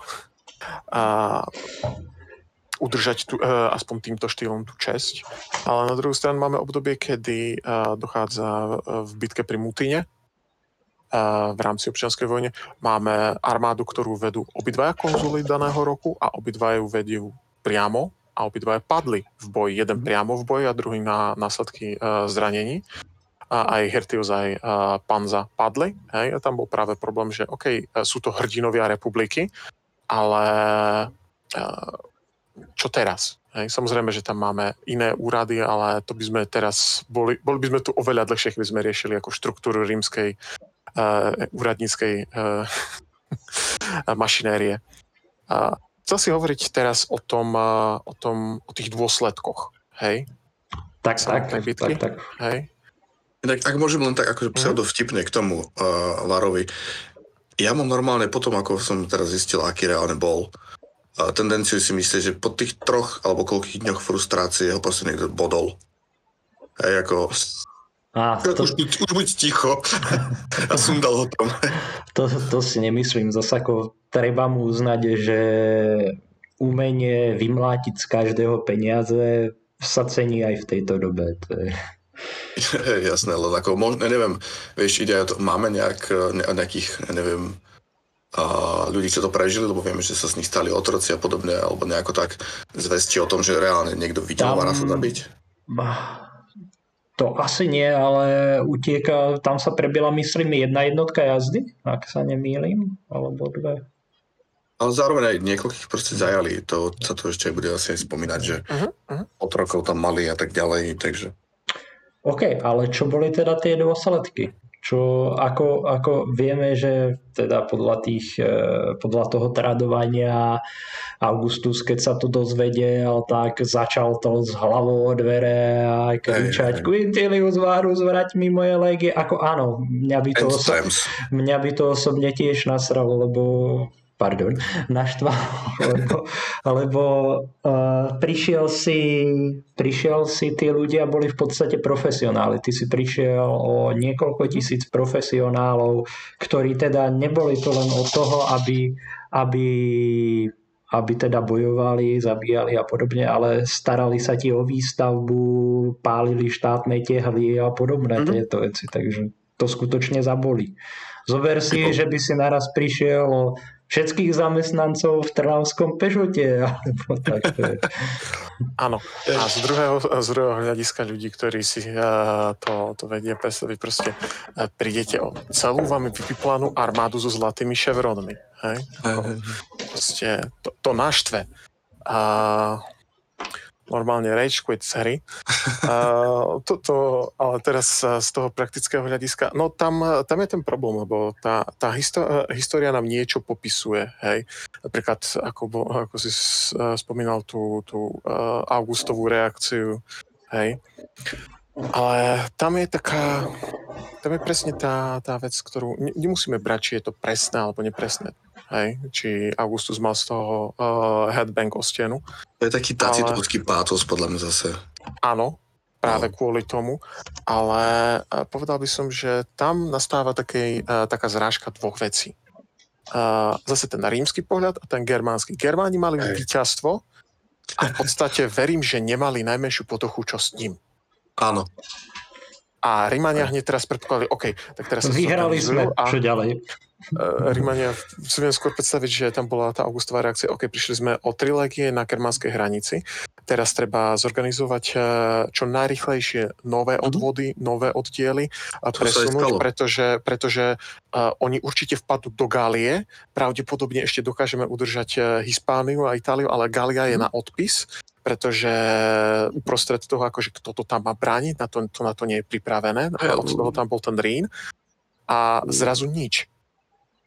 Uh, udržať tu, aspoň týmto štýlom tú česť. Ale na druhú stranu máme obdobie, kedy dochádza v bitke pri Mutine, v rámci občianskej vojne. Máme armádu, ktorú vedú obidvaja konzuly daného roku a obidvaja ju vedú priamo a obidvaja padli v boji. Jeden mhm. priamo v boji a druhý na následky uh, zranení. A aj Hertius, aj uh, Panza padli. Hej? A tam bol práve problém, že OK, e, sú to hrdinovia republiky, ale čo teraz? Hej, samozrejme, že tam máme iné úrady, ale to by sme teraz boli, boli by sme tu oveľa dlhšie, keby sme riešili ako štruktúru rímskej úradníckej mašinérie. Chcel si hovoriť teraz o tom, o tom, o tých dôsledkoch, hej? Tak, tak, tak, tak, tak. Hej? Tak ak môžem len tak akože pseudo vtipne k tomu uh, Larovi. Ja mám normálne potom, ako som teraz zistil, aký reálne bol, uh, tendenciu si myslieť, že po tých troch alebo koľkých dňoch frustrácie ho proste niekto bodol. Hej, ako... A, to... už, buď, už buď ticho a sundal ho tam. To, to si nemyslím. Zase ako treba mu uznať, že umenie vymlátiť z každého peniaze sa cení aj v tejto dobe. To je... Jasné, len ako možno, neviem, vieš, ide to, máme nejak, ne, nejakých, neviem, a ľudí, čo to prežili, lebo vieme, že sa z nich stali otroci a podobne, alebo nejako tak zvesti o tom, že reálne niekto videl Tam... sa zabiť? To asi nie, ale utieka, tam sa prebila, myslím, jedna jednotka jazdy, ak sa nemýlim, alebo dve. Ale zároveň aj niekoľkých proste zajali, to sa to ešte bude asi aj spomínať, že uh-huh, uh-huh. otrokov tam mali a tak ďalej, takže... OK, ale čo boli teda tie dôsledky? Čo, ako, ako vieme, že teda podľa, tých, e, podľa toho tradovania Augustus, keď sa to dozvedel, tak začal to z hlavou o dvere a kričať Quintilius Varus, vrať mi moje legie. Ako áno, mňa by to, oso- mňa by to osobne tiež nasralo, lebo pardon, naštval, lebo, lebo uh, prišiel, si, prišiel si, tí ľudia boli v podstate profesionáli. Ty si prišiel o niekoľko tisíc profesionálov, ktorí teda neboli to len od toho, aby, aby aby teda bojovali, zabíjali a podobne, ale starali sa ti o výstavbu, pálili štátne tehly a podobné mm-hmm. tieto veci, takže to skutočne zaboli. Zober si, že by si naraz prišiel o všetkých zamestnancov v Trnavskom Pešote. Alebo tak to je. Áno. A z druhého, z druhého hľadiska ľudí, ktorí si uh, to, to vedia predstaviť, proste uh, prídete o celú vám vypiplanú armádu so zlatými ševronmi. Hej? Proste to, to naštve. A normálne rage quit z hry. Uh, toto, ale teraz z toho praktického hľadiska, no tam, tam je ten problém, lebo tá, tá histo- história nám niečo popisuje, hej. Napríklad, ako, ako si spomínal tú, tú uh, augustovú reakciu, hej. Ale tam je taká, tam je presne tá, tá vec, ktorú nemusíme brať, či je to presné alebo nepresné hej, či Augustus mal z toho uh, headbang o stenu. To je taký tacitovský ale... pátos podľa mňa zase. Áno, práve no. kvôli tomu, ale uh, povedal by som, že tam nastáva takej, uh, taká zrážka dvoch vecí. Uh, zase ten rímsky pohľad a ten germánsky. Germáni mali Hej. víťazstvo a v podstate verím, že nemali najmenšiu potochu, čo s ním. Áno. A Rímania hneď teraz predpokladali, OK, tak teraz Vyhrali sme, a, čo ďalej? Uh, Rímania si viem skôr predstaviť, že tam bola tá augustová reakcia, OK, prišli sme o tri legie na kermánskej hranici, teraz treba zorganizovať uh, čo najrychlejšie nové mhm. odvody, mm-hmm. nové oddiely a presunúť, pretože, pretože uh, oni určite vpadnú do Gálie, pravdepodobne ešte dokážeme udržať Hispániu a Itáliu, ale Gália mm-hmm. je mhm. na odpis, pretože uprostred toho, akože kto to tam má brániť, na to, to na to nie je pripravené, od toho tam bol ten Rín a zrazu nič.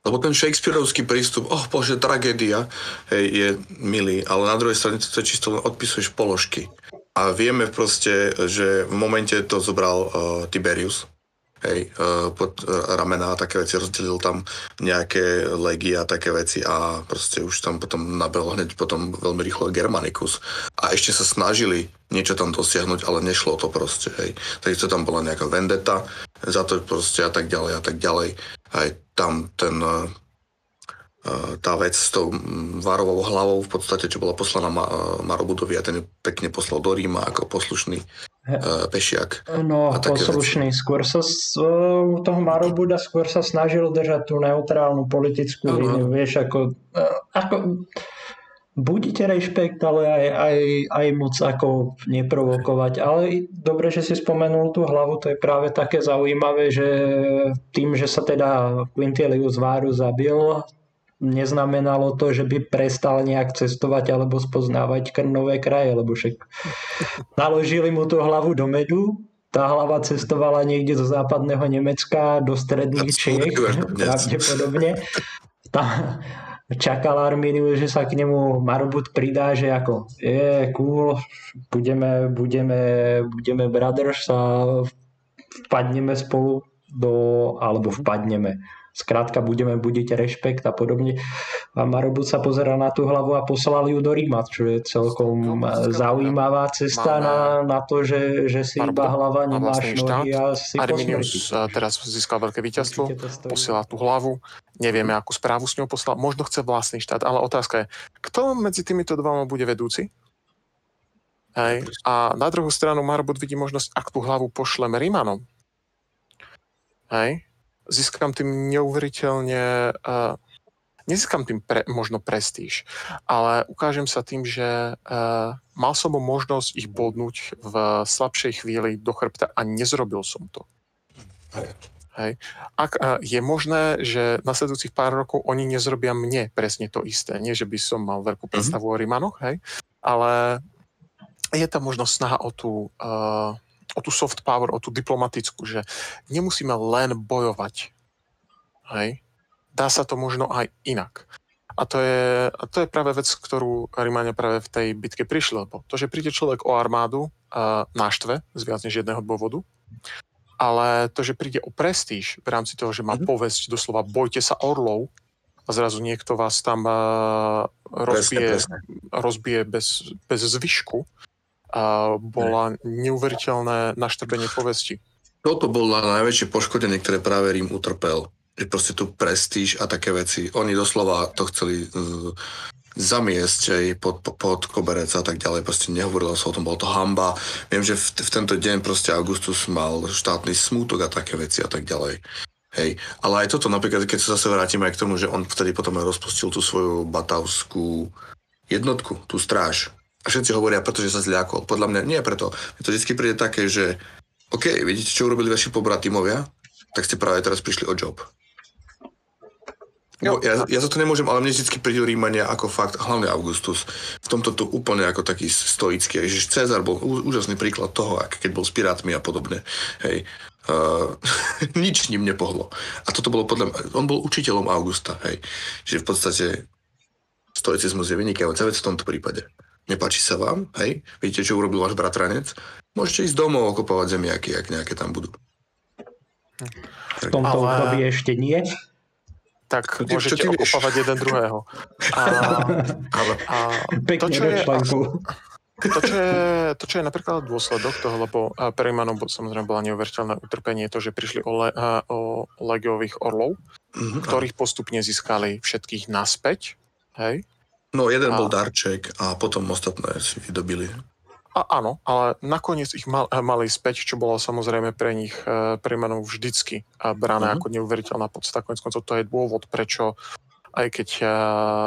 Lebo ten Shakespeareovský prístup, oh bože, tragédia, hej, je milý, ale na druhej strane to čisto len odpisuješ položky. A vieme proste, že v momente to zobral uh, Tiberius, hej, uh, pod uh, ramená a také veci, rozdelil tam nejaké legie a také veci a proste už tam potom nabehol hneď potom veľmi rýchlo Germanicus. A ešte sa snažili niečo tam dosiahnuť, ale nešlo to proste, hej. To tam bola nejaká vendeta za to proste a tak ďalej a tak ďalej. Aj tam ten uh, tá vec s tou Varovou hlavou v podstate, čo bola poslaná Marobudovi a ten ju pekne poslal do Ríma ako poslušný pešiak. No, poslušný. Veci. Skôr sa uh, toho Marobuda skôr sa snažil držať tú neutrálnu politickú líniu. Vieš, ako, ako budite rešpekt, ale aj, aj, aj moc ako neprovokovať. Ale dobre, že si spomenul tú hlavu, to je práve také zaujímavé, že tým, že sa teda Quintilius Varus zabil, neznamenalo to, že by prestal nejak cestovať alebo spoznávať nové kraje, lebo však naložili mu tú hlavu do medu, tá hlava cestovala niekde zo západného Nemecka do stredných Čiech, pravdepodobne. Tam čakal Arminiu, že sa k nemu Marbut pridá, že ako je cool, budeme, budeme, budeme brothers a vpadneme spolu do, alebo vpadneme Skrátka budeme budiť rešpekt a podobne. A Marobut sa pozera na tú hlavu a poslal ju do Ríma, čo je celkom no, zaujímavá cesta na, na to, že, že si Marobut, iba hlava, nemáš nohy a si Arminius teraz získal veľké víťazstvo, posiela tú hlavu, nevieme, akú správu s ňou poslal, možno chce vlastný štát, ale otázka je, kto medzi týmito dvoma bude vedúci? Hej. A na druhú stranu Marbut vidí možnosť, ak tú hlavu pošleme Rímanom. Hej získam tým neuveriteľne, uh, nezískam tým pre, možno prestíž, ale ukážem sa tým, že uh, mal som možnosť ich bodnúť v slabšej chvíli do chrbta a nezrobil som to. Hej. Ak uh, je možné, že nasledujúcich pár rokov oni nezrobia mne presne to isté. Nie, že by som mal veľkú mhm. predstavu mm-hmm. o Rimanoch, hej, ale je tam možno snaha o tú uh, o tú soft power, o tú diplomatickú, že nemusíme len bojovať. Hej? Dá sa to možno aj inak. A to je, a to je práve vec, ktorú Rimania práve v tej bitke prišli, lebo to, že príde človek o armádu uh, náštve z viac než jedného dôvodu, ale to, že príde o prestíž v rámci toho, že má mm-hmm. povesť doslova bojte sa orlov a zrazu niekto vás tam uh, rozbije, presne, presne. rozbije bez, bez zvyšku, a bola neuveriteľné naštrbenie povesti. Toto bolo najväčšie poškodenie, ktoré práve Rím utrpel. Že proste tu prestíž a také veci. Oni doslova to chceli uh, zamiesť aj pod, pod koberec a tak ďalej. Proste nehovorilo sa o tom, bolo to hamba. Viem, že v, v tento deň proste Augustus mal štátny smútok a také veci a tak ďalej. Hej, ale aj toto napríklad, keď sa zase vrátime aj k tomu, že on vtedy potom aj rozpustil tú svoju batavskú jednotku, tú stráž, a všetci hovoria, pretože sa zľakol. Podľa mňa nie preto. Mne to vždy príde také, že OK, vidíte, čo urobili vaši pobratimovia? Tak ste práve teraz prišli o job. Jo. Ja, ja za to nemôžem, ale mne vždy prídu Rímania ako fakt, hlavne Augustus, v tomto tu úplne ako taký stoický. Ježiš, Cezar bol úžasný príklad toho, keď bol s pirátmi a podobne. Hej. Uh, nič ním nepohlo. A toto bolo podľa mňa, on bol učiteľom Augusta, hej. Čiže v podstate stoicizmus je vynikajúca vec v tomto prípade nepáči sa vám, hej, vidíte, čo urobil váš bratranec, môžete ísť domov okopovať zemiaky, ak nejaké tam budú. V tomto Ale... období ešte nie. Tak ty, môžete ty vieš? jeden druhého. A, a to, čo je, to, čo je, to, čo je napríklad dôsledok toho, lebo pre Imanov samozrejme bola neuveriteľné utrpenie, to, že prišli o, le, o legiových orlov, mm-hmm. ktorých postupne získali všetkých naspäť, hej, No, jeden a... bol darček a potom ostatné si vydobili. A áno, ale nakoniec ich mal, mali späť, čo bolo samozrejme pre nich, e, pre menov vždycky brané uh-huh. ako neuveriteľná podstata. Konec koncov to je dôvod, prečo aj keď e,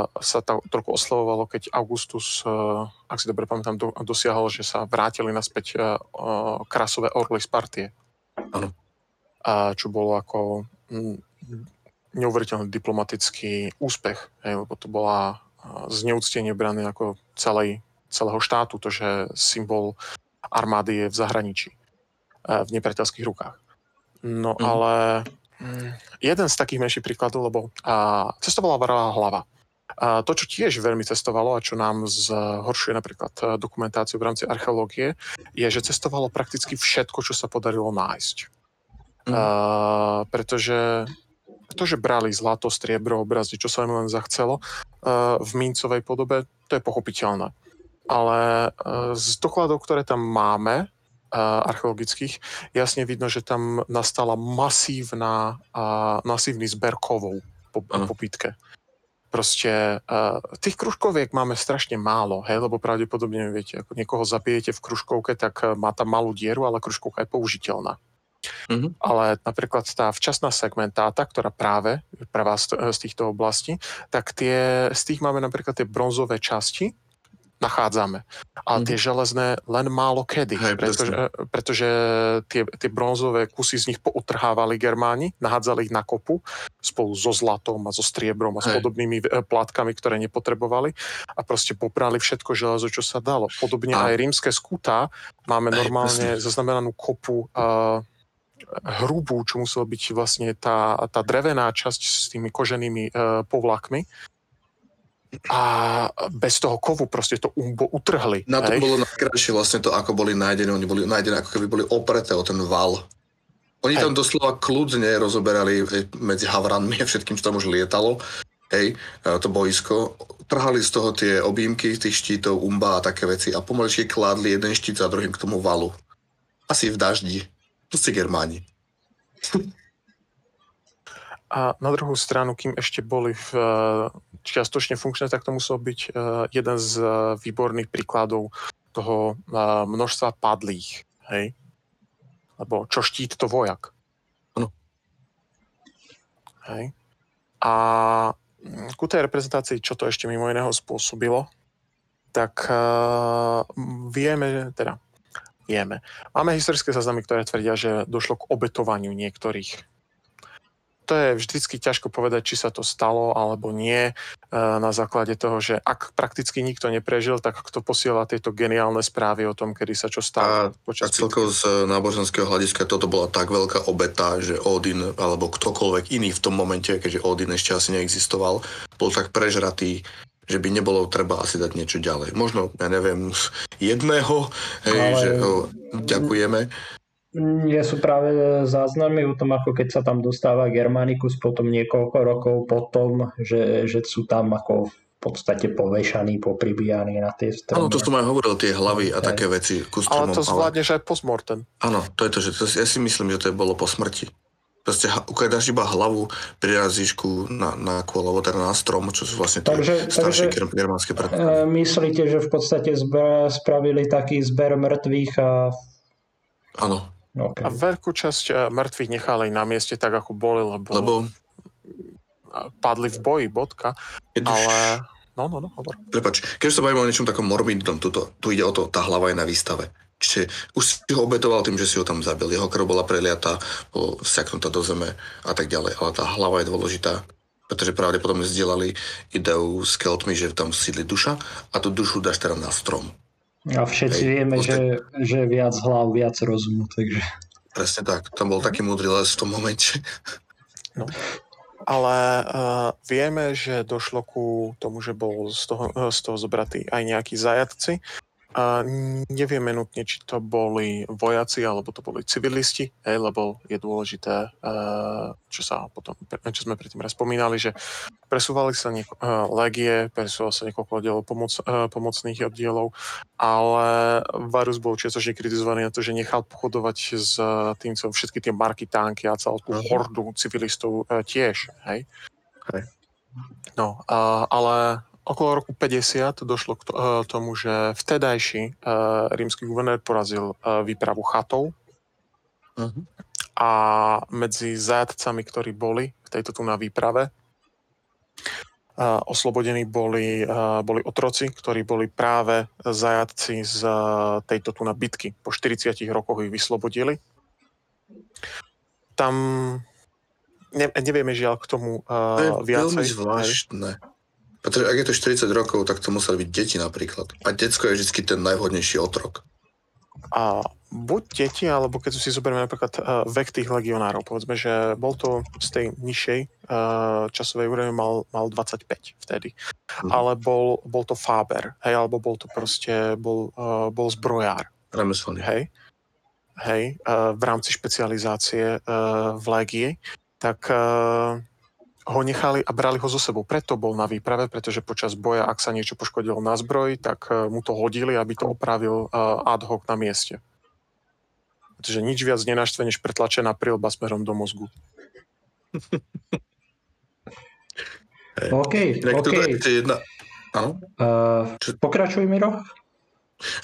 sa to trochu oslovovalo, keď Augustus, e, ak si dobre pamätám, do, dosiahol, že sa vrátili naspäť krásové orly z partie. Áno. A čo bolo ako neuveriteľný diplomatický úspech, lebo to bola zneúctenie brané ako celej, celého štátu, to, že symbol armády je v zahraničí, e, v nepriateľských rukách. No mm. ale jeden z takých menších príkladov, lebo a, cestovala varová hlava. A to, čo tiež veľmi cestovalo a čo nám zhoršuje napríklad e, dokumentáciu v rámci archeológie, je, že cestovalo prakticky všetko, čo sa podarilo nájsť. Mm. A, pretože to, že brali zlato, striebro, obrazy, čo sa im len zachcelo uh, v mincovej podobe, to je pochopiteľné. Ale uh, z dokladov, ktoré tam máme, uh, archeologických, jasne vidno, že tam nastala masívna, masívny zber kovov po, po pitke. Proste uh, tých kružkoviek máme strašne málo, hej, lebo pravdepodobne, viete, ako niekoho zabijete v kružkovke, tak má tam malú dieru, ale kružkovka je použiteľná. Mm-hmm. Ale napríklad tá včasná segmentáta, ktorá práve vás z týchto oblastí, tak tie, z tých máme napríklad tie bronzové časti, nachádzame. Ale tie železné len málo kedy, Hej, pretože, pretože tie, tie bronzové kusy z nich poutrhávali Germáni, nahádzali ich na kopu spolu so zlatom a so striebrom a s Hej. podobnými e, plátkami, ktoré nepotrebovali a proste poprali všetko železo, čo sa dalo. Podobne A- aj rímske skúta máme Hej, normálne presne. zaznamenanú kopu uh, hrubú, čo musela byť vlastne tá, tá drevená časť s tými koženými uh, povlakmi. A bez toho kovu proste to umbo utrhli. Na to hej? bolo najkrajšie vlastne to, ako boli nájdené. Oni boli nájdené, ako keby boli opreté o ten val. Oni Hej. tam doslova kľudne rozoberali hej, medzi havranmi a všetkým, čo tam už lietalo. Hej, e, to boisko. Trhali z toho tie objímky tých štítov, umba a také veci a pomaličky kládli jeden štít za druhým k tomu valu. Asi v daždi. To si Germáni. A na druhú stranu, kým ešte boli v, eh, čiastočne funkčné, tak to musel byť eh, jeden z eh, výborných príkladov toho množstva padlých. Hej? Lebo čo štít, to vojak. Áno. Hej? A ku tej reprezentácii, čo to ešte mimo iného spôsobilo, tak uh, vieme, teda vieme. Máme historické záznamy, ktoré tvrdia, že došlo k obetovaniu niektorých to je vždycky ťažko povedať, či sa to stalo alebo nie, e, na základe toho, že ak prakticky nikto neprežil, tak kto posiela tieto geniálne správy o tom, kedy sa čo A, stalo. a počas celkovo z náboženského hľadiska toto bola tak veľká obeta, že Odin alebo ktokoľvek iný v tom momente, keďže Odin ešte asi neexistoval, bol tak prežratý, že by nebolo treba asi dať niečo ďalej. Možno, ja neviem, jedného, hej, Ale- že ho ďakujeme. Nie sú práve záznamy o tom, ako keď sa tam dostáva Germanicus potom niekoľko rokov potom, že, že sú tam ako v podstate povešaní, popribíjaní na tie Áno, stromy. to som aj hovoril, tie hlavy a také veci ku Ale stromom. to zvládneš aj postmortem. Áno, to je to, že to, ja si myslím, že to je bolo po smrti. Proste ukádaš iba hlavu, prirazíš ku na, na kôl, teda na strom, čo sú vlastne tie Takže- staršie takže- germánske predky. E, Myslíte, že v podstate zbe- spravili taký zber mŕtvych a... Áno, Okay. A veľkú časť e, mŕtvych nechali na mieste tak, ako boli, lebo, lebo padli v boji, bodka. už, Ale... No, no, no, hovor. prepač, keď sa bavíme o niečom takom morbidnom, tuto, tu ide o to, tá hlava je na výstave. Čiže už si ho obetoval tým, že si ho tam zabil. Jeho krv bola preliatá, bolo vsiaknutá do zeme a tak ďalej. Ale tá hlava je dôležitá, pretože pravdepodobne zdieľali ideu s keltmi, že tam sídli duša a tú dušu dáš teda na strom. A všetci Hej, vieme, no že, že viac hlav, viac rozumu, takže... Presne tak. Tam bol taký múdry les v tom momente. Ale uh, vieme, že došlo ku tomu, že bol z toho, eh, z toho zobratý aj nejakí zajatci. A nevieme nutne, či to boli vojaci alebo to boli civilisti, hej, lebo je dôležité, uh, čo sa potom, čo sme predtým raz spomínali, že presúvali sa nieko, uh, legie, presúvalo sa niekoľko oddielov pomoc, uh, pomocných oddielov, ale Varus bol čiastočne kritizovaný na to, že nechal pochodovať s tým, co všetky tie marky, tánky a celú tú Mhm. hordu civilistov tiež, hej. Hej. No, ale okolo roku 50 došlo k eh, tomu, že vtedajší uh, rímsky guvernér porazil uh, výpravu chatov Uh-huh. a medzi zajatcami, ktorí boli v tejto tu na výprave, uh, oslobodení boli, uh, boli otroci, ktorí boli práve zajatci z uh, tejto tu na bitky. Po 40 rokoch ich vyslobodili. Tam ne, nevieme žiaľ k tomu To je uh, viacej. veľmi hej. Pretože ak je to 40 rokov, tak to museli byť deti napríklad. A decko je vždy ten najvhodnejší otrok. A buď deti, alebo keď si zoberieme napríklad uh, vek tých legionárov, povedzme, že bol to z tej nižšej uh, časovej úrovne mal, mal 25 vtedy. Mhm. Ale bol, bol to Faber, hej, alebo bol to proste, bol, uh, bol zbrojár, Remeselný. hej, hej, uh, v rámci špecializácie uh, v Légii, tak uh, ho nechali a brali ho so sebou. Preto bol na výprave, pretože počas boja, ak sa niečo poškodilo na zbroj, tak uh, mu to hodili, aby to opravil uh, ad hoc na mieste. Pretože nič viac nenaštve, než pretlačená prilba smerom do mozgu. OK, OK. jedna... Áno? Uh, pokračuj, Miro.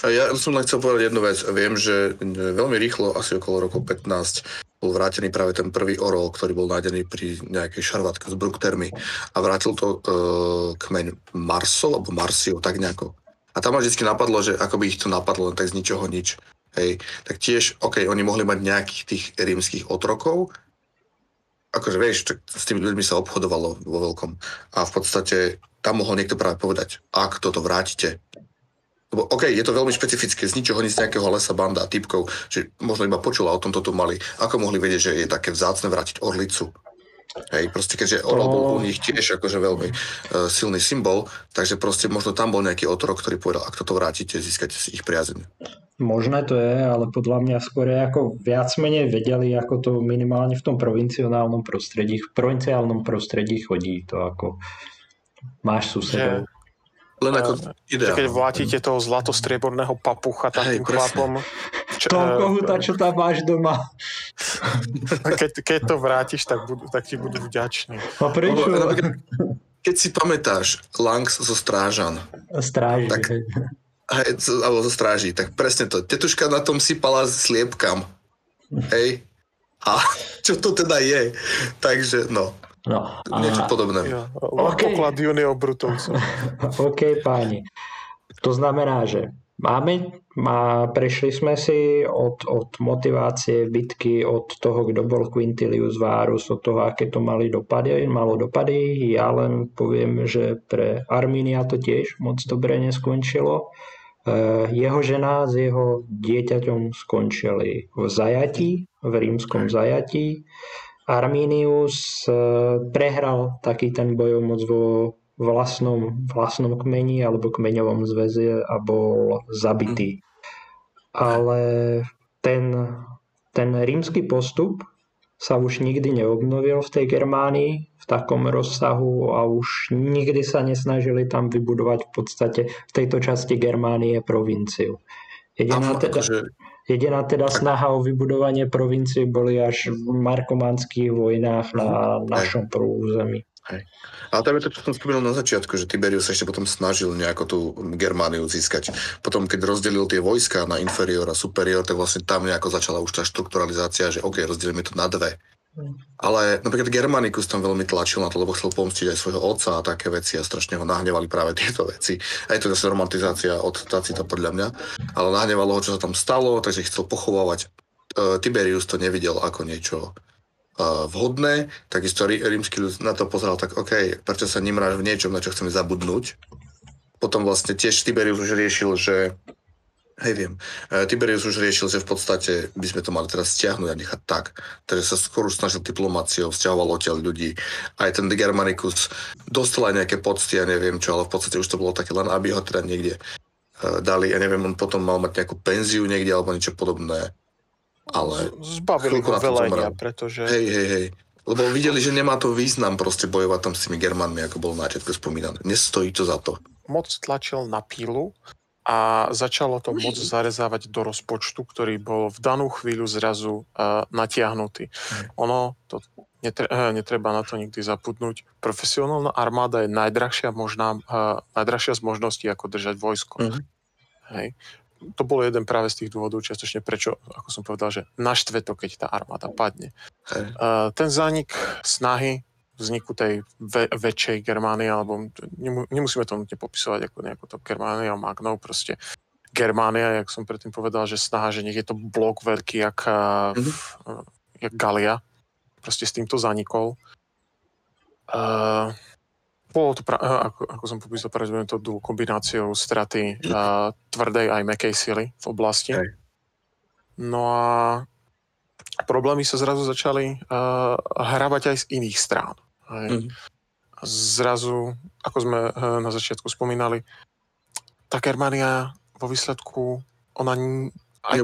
Ja som len chcel povedať jednu vec. Viem, že veľmi rýchlo, asi okolo roku 15, bol vrátený práve ten prvý orol, ktorý bol nájdený pri nejakej šarvátke z Bruktermy a vrátil to uh, kmeň Marsov, alebo Marsiov, tak nejako. A tam ma vždy napadlo, že ako by ich to napadlo, len tak z ničoho nič. Hej, tak tiež, OK, oni mohli mať nejakých tých rímskych otrokov, akože vieš, s tými ľuďmi sa obchodovalo vo veľkom. A v podstate tam mohol niekto práve povedať, ak toto vrátite. Lebo OK, je to veľmi špecifické, z ničoho nic nejakého lesa, banda a typkov, že možno iba počula o tom toto mali. Ako mohli vedieť, že je také vzácne vrátiť orlicu? Hej, proste keďže orla bol u nich tiež akože veľmi uh, silný symbol, takže proste možno tam bol nejaký otrok, ktorý povedal, ak toto vrátite, získate si ich priazeň. Možné to je, ale podľa mňa skôr ako viac menej vedeli, ako to minimálne v tom provinciálnom prostredí, v provinciálnom prostredí chodí to ako máš susedov. Len ako ideálne. Keď vlátite toho zlatostrieborného papucha tam tým chlapom. Čo, toho kohuta, čo tam máš doma. Keď, keď to vrátiš, tak, budú, tak ti budú vďační. A prečo? Keď si pamätáš Langs zo Strážan. Stráži. Tak, hej, alebo zo Stráži, tak presne to. Tetuška na tom sypala sliepkam. Hej. A čo to teda je? Takže, no. No, a... Niečo podobné. Ja, okay. Poklad Junio Brutovcov. OK, páni. To znamená, že máme, má, prešli sme si od, od motivácie bitky, od toho, kto bol Quintilius Varus, od toho, aké to mali dopady, malo dopady. Ja len poviem, že pre Armínia to tiež moc dobre neskončilo. Eh, jeho žena s jeho dieťaťom skončili v zajatí, v rímskom zajatí. Arminius eh, prehral taký ten bojomoc vo vlastnom, vlastnom kmeni alebo kmeňovom zväze a bol zabitý. Ale ten, ten rímsky postup sa už nikdy neobnovil v tej Germánii v takom rozsahu a už nikdy sa nesnažili tam vybudovať v podstate v tejto časti Germánie provinciu. Jediná teda, akože Jediná teda snaha o vybudovanie provincie boli až v markománskych vojnách na mhm. našom území. Hej. Ale tam je to, čo som spomínal na začiatku, že Tiberius sa ešte potom snažil nejako tú Germániu získať. Potom, keď rozdelil tie vojska na inferior a superior, tak vlastne tam nejako začala už tá štrukturalizácia, že OK, rozdelíme to na dve. Ale napríklad Germanicus tam veľmi tlačil na to, lebo chcel pomstiť aj svojho otca a také veci a strašne ho nahnevali práve tieto veci. A je to zase romantizácia od Tacita podľa mňa. Ale nahnevalo ho, čo sa tam stalo, takže chcel pochovávať. Uh, Tiberius to nevidel ako niečo uh, vhodné, takisto rímsky ľud na to pozeral tak, OK, prečo sa nemráš v niečom, na čo chceme zabudnúť. Potom vlastne tiež Tiberius už riešil, že Hej, viem. E, Tiberius už riešil, že v podstate by sme to mali teraz stiahnuť a nechať tak. Takže sa skôr snažil diplomáciou, vzťahoval odtiaľ ľudí. Aj ten Germanicus dostal aj nejaké pocty, ja neviem čo, ale v podstate už to bolo také len, aby ho teda niekde uh, dali. Ja neviem, on potom mal mať nejakú penziu niekde alebo niečo podobné. Ale... Zbavili ho velenia, pretože... Hej, hej, hej. Lebo videli, že nemá to význam proste bojovať tam s tými Germanmi, ako bolo na začiatku spomínané. Nestojí to za to. Moc tlačil na pílu a začalo to môcť zarezávať do rozpočtu, ktorý bol v danú chvíľu zrazu uh, natiahnutý. Ono, to netre, uh, netreba na to nikdy zapudnúť, profesionálna armáda je najdrahšia, možná, uh, najdrahšia z možností, ako držať vojsko. Mm. Hej. To bol jeden práve z tých dôvodov, čiastočne prečo, ako som povedal, že naštve to, keď tá armáda padne. Uh, ten zánik snahy vzniku tej ve- väčšej Germánie, alebo nemusíme to nutne popisovať ako nejakú to Germánia Magnou, proste Germánia, jak som predtým povedal, že snaha, že nech je to blok veľký, jak, mm-hmm. jak Galia, proste s týmto zanikol. Uh, bolo to, pra- ako, ako som popísal, pravdepodobne to kombináciou straty uh, tvrdej aj mekej sily v oblasti. Hej. No a problémy sa zrazu začali uh, hravať aj z iných strán. Mm. A zrazu, ako sme eh, na začiatku spomínali, tá Germania vo výsledku, ona aj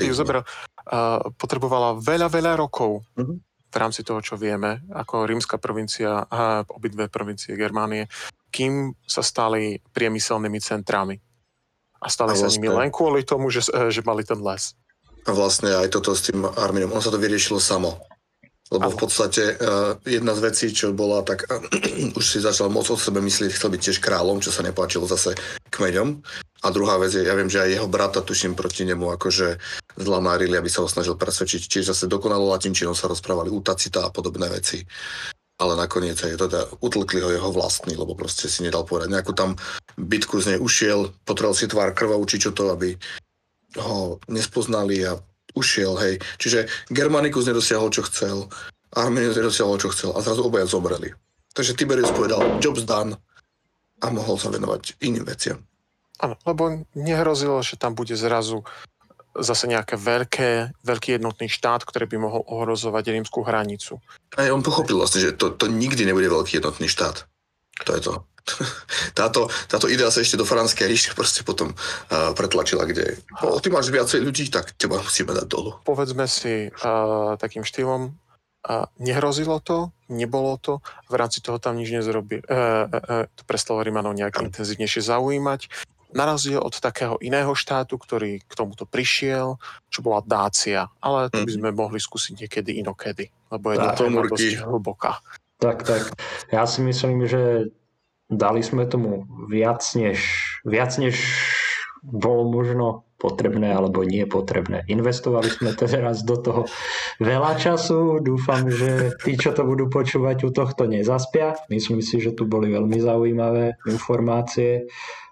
ju zobral, uh, potrebovala veľa, veľa rokov mm-hmm. v rámci toho, čo vieme, ako rímska provincia a obidve provincie Germánie, kým sa stali priemyselnými centrami. A stali a vlastne, sa nimi len kvôli tomu, že, eh, že mali ten les. A vlastne aj toto s tým Arminom, on sa to vyriešilo samo. Lebo v podstate uh, jedna z vecí, čo bola, tak uh, už si začal moc o sebe myslieť, chcel byť tiež kráľom, čo sa nepáčilo zase kmeďom. A druhá vec je, ja viem, že aj jeho brata, tuším, proti nemu akože zlamárili, aby sa ho snažil presvedčiť. Čiže zase dokonalo latinčinou sa rozprávali u Tacita a podobné veci. ale nakoniec aj teda utlkli ho jeho vlastný, lebo proste si nedal povedať. Nejakú tam bitku z nej ušiel, potreboval si tvár krvavú, či čo to, aby ho nespoznali a ušiel, hej. Čiže Germanicus nedosiahol, čo chcel, Arminius nedosiahol, čo chcel a zrazu obaja zomreli. Takže Tiberius povedal, job's done a mohol sa venovať iným veciam. Áno, lebo nehrozilo, že tam bude zrazu zase nejaké veľké, veľký jednotný štát, ktorý by mohol ohrozovať rímskú hranicu. A on pochopil vlastne, že to, to nikdy nebude veľký jednotný štát. To je to. Táto, táto idea sa ešte do Franskej ríše proste potom uh, pretlačila, kde oh, ty máš viacej ľudí, tak teba musíme dať dolu. Povedzme si uh, takým štýlom, uh, nehrozilo to, nebolo to, v rámci toho tam nič nezrobí. Uh, uh, uh, to prestalo Rimanov nejak intenzívnejšie zaujímať na rozdiel od takého iného štátu, ktorý k tomuto prišiel, čo bola Dácia. Ale to by mhm. sme mohli skúsiť niekedy inokedy, lebo je to dosť hlboká. Tak, tak. Ja si myslím, že dali sme tomu viac než, viac než bolo možno potrebné alebo nie potrebné. Investovali sme teraz do toho veľa času. Dúfam, že tí, čo to budú počúvať, u tohto nezaspia. Myslím si, že tu boli veľmi zaujímavé informácie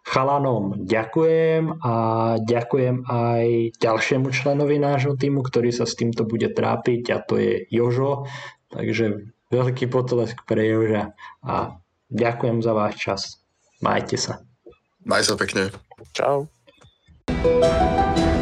chalanom ďakujem a ďakujem aj ďalšiemu členovi nášho týmu, ktorý sa s týmto bude trápiť a to je Jožo. Takže veľký potlesk pre Joža a ďakujem za váš čas. Majte sa. Maj sa pekne. Čau. thank you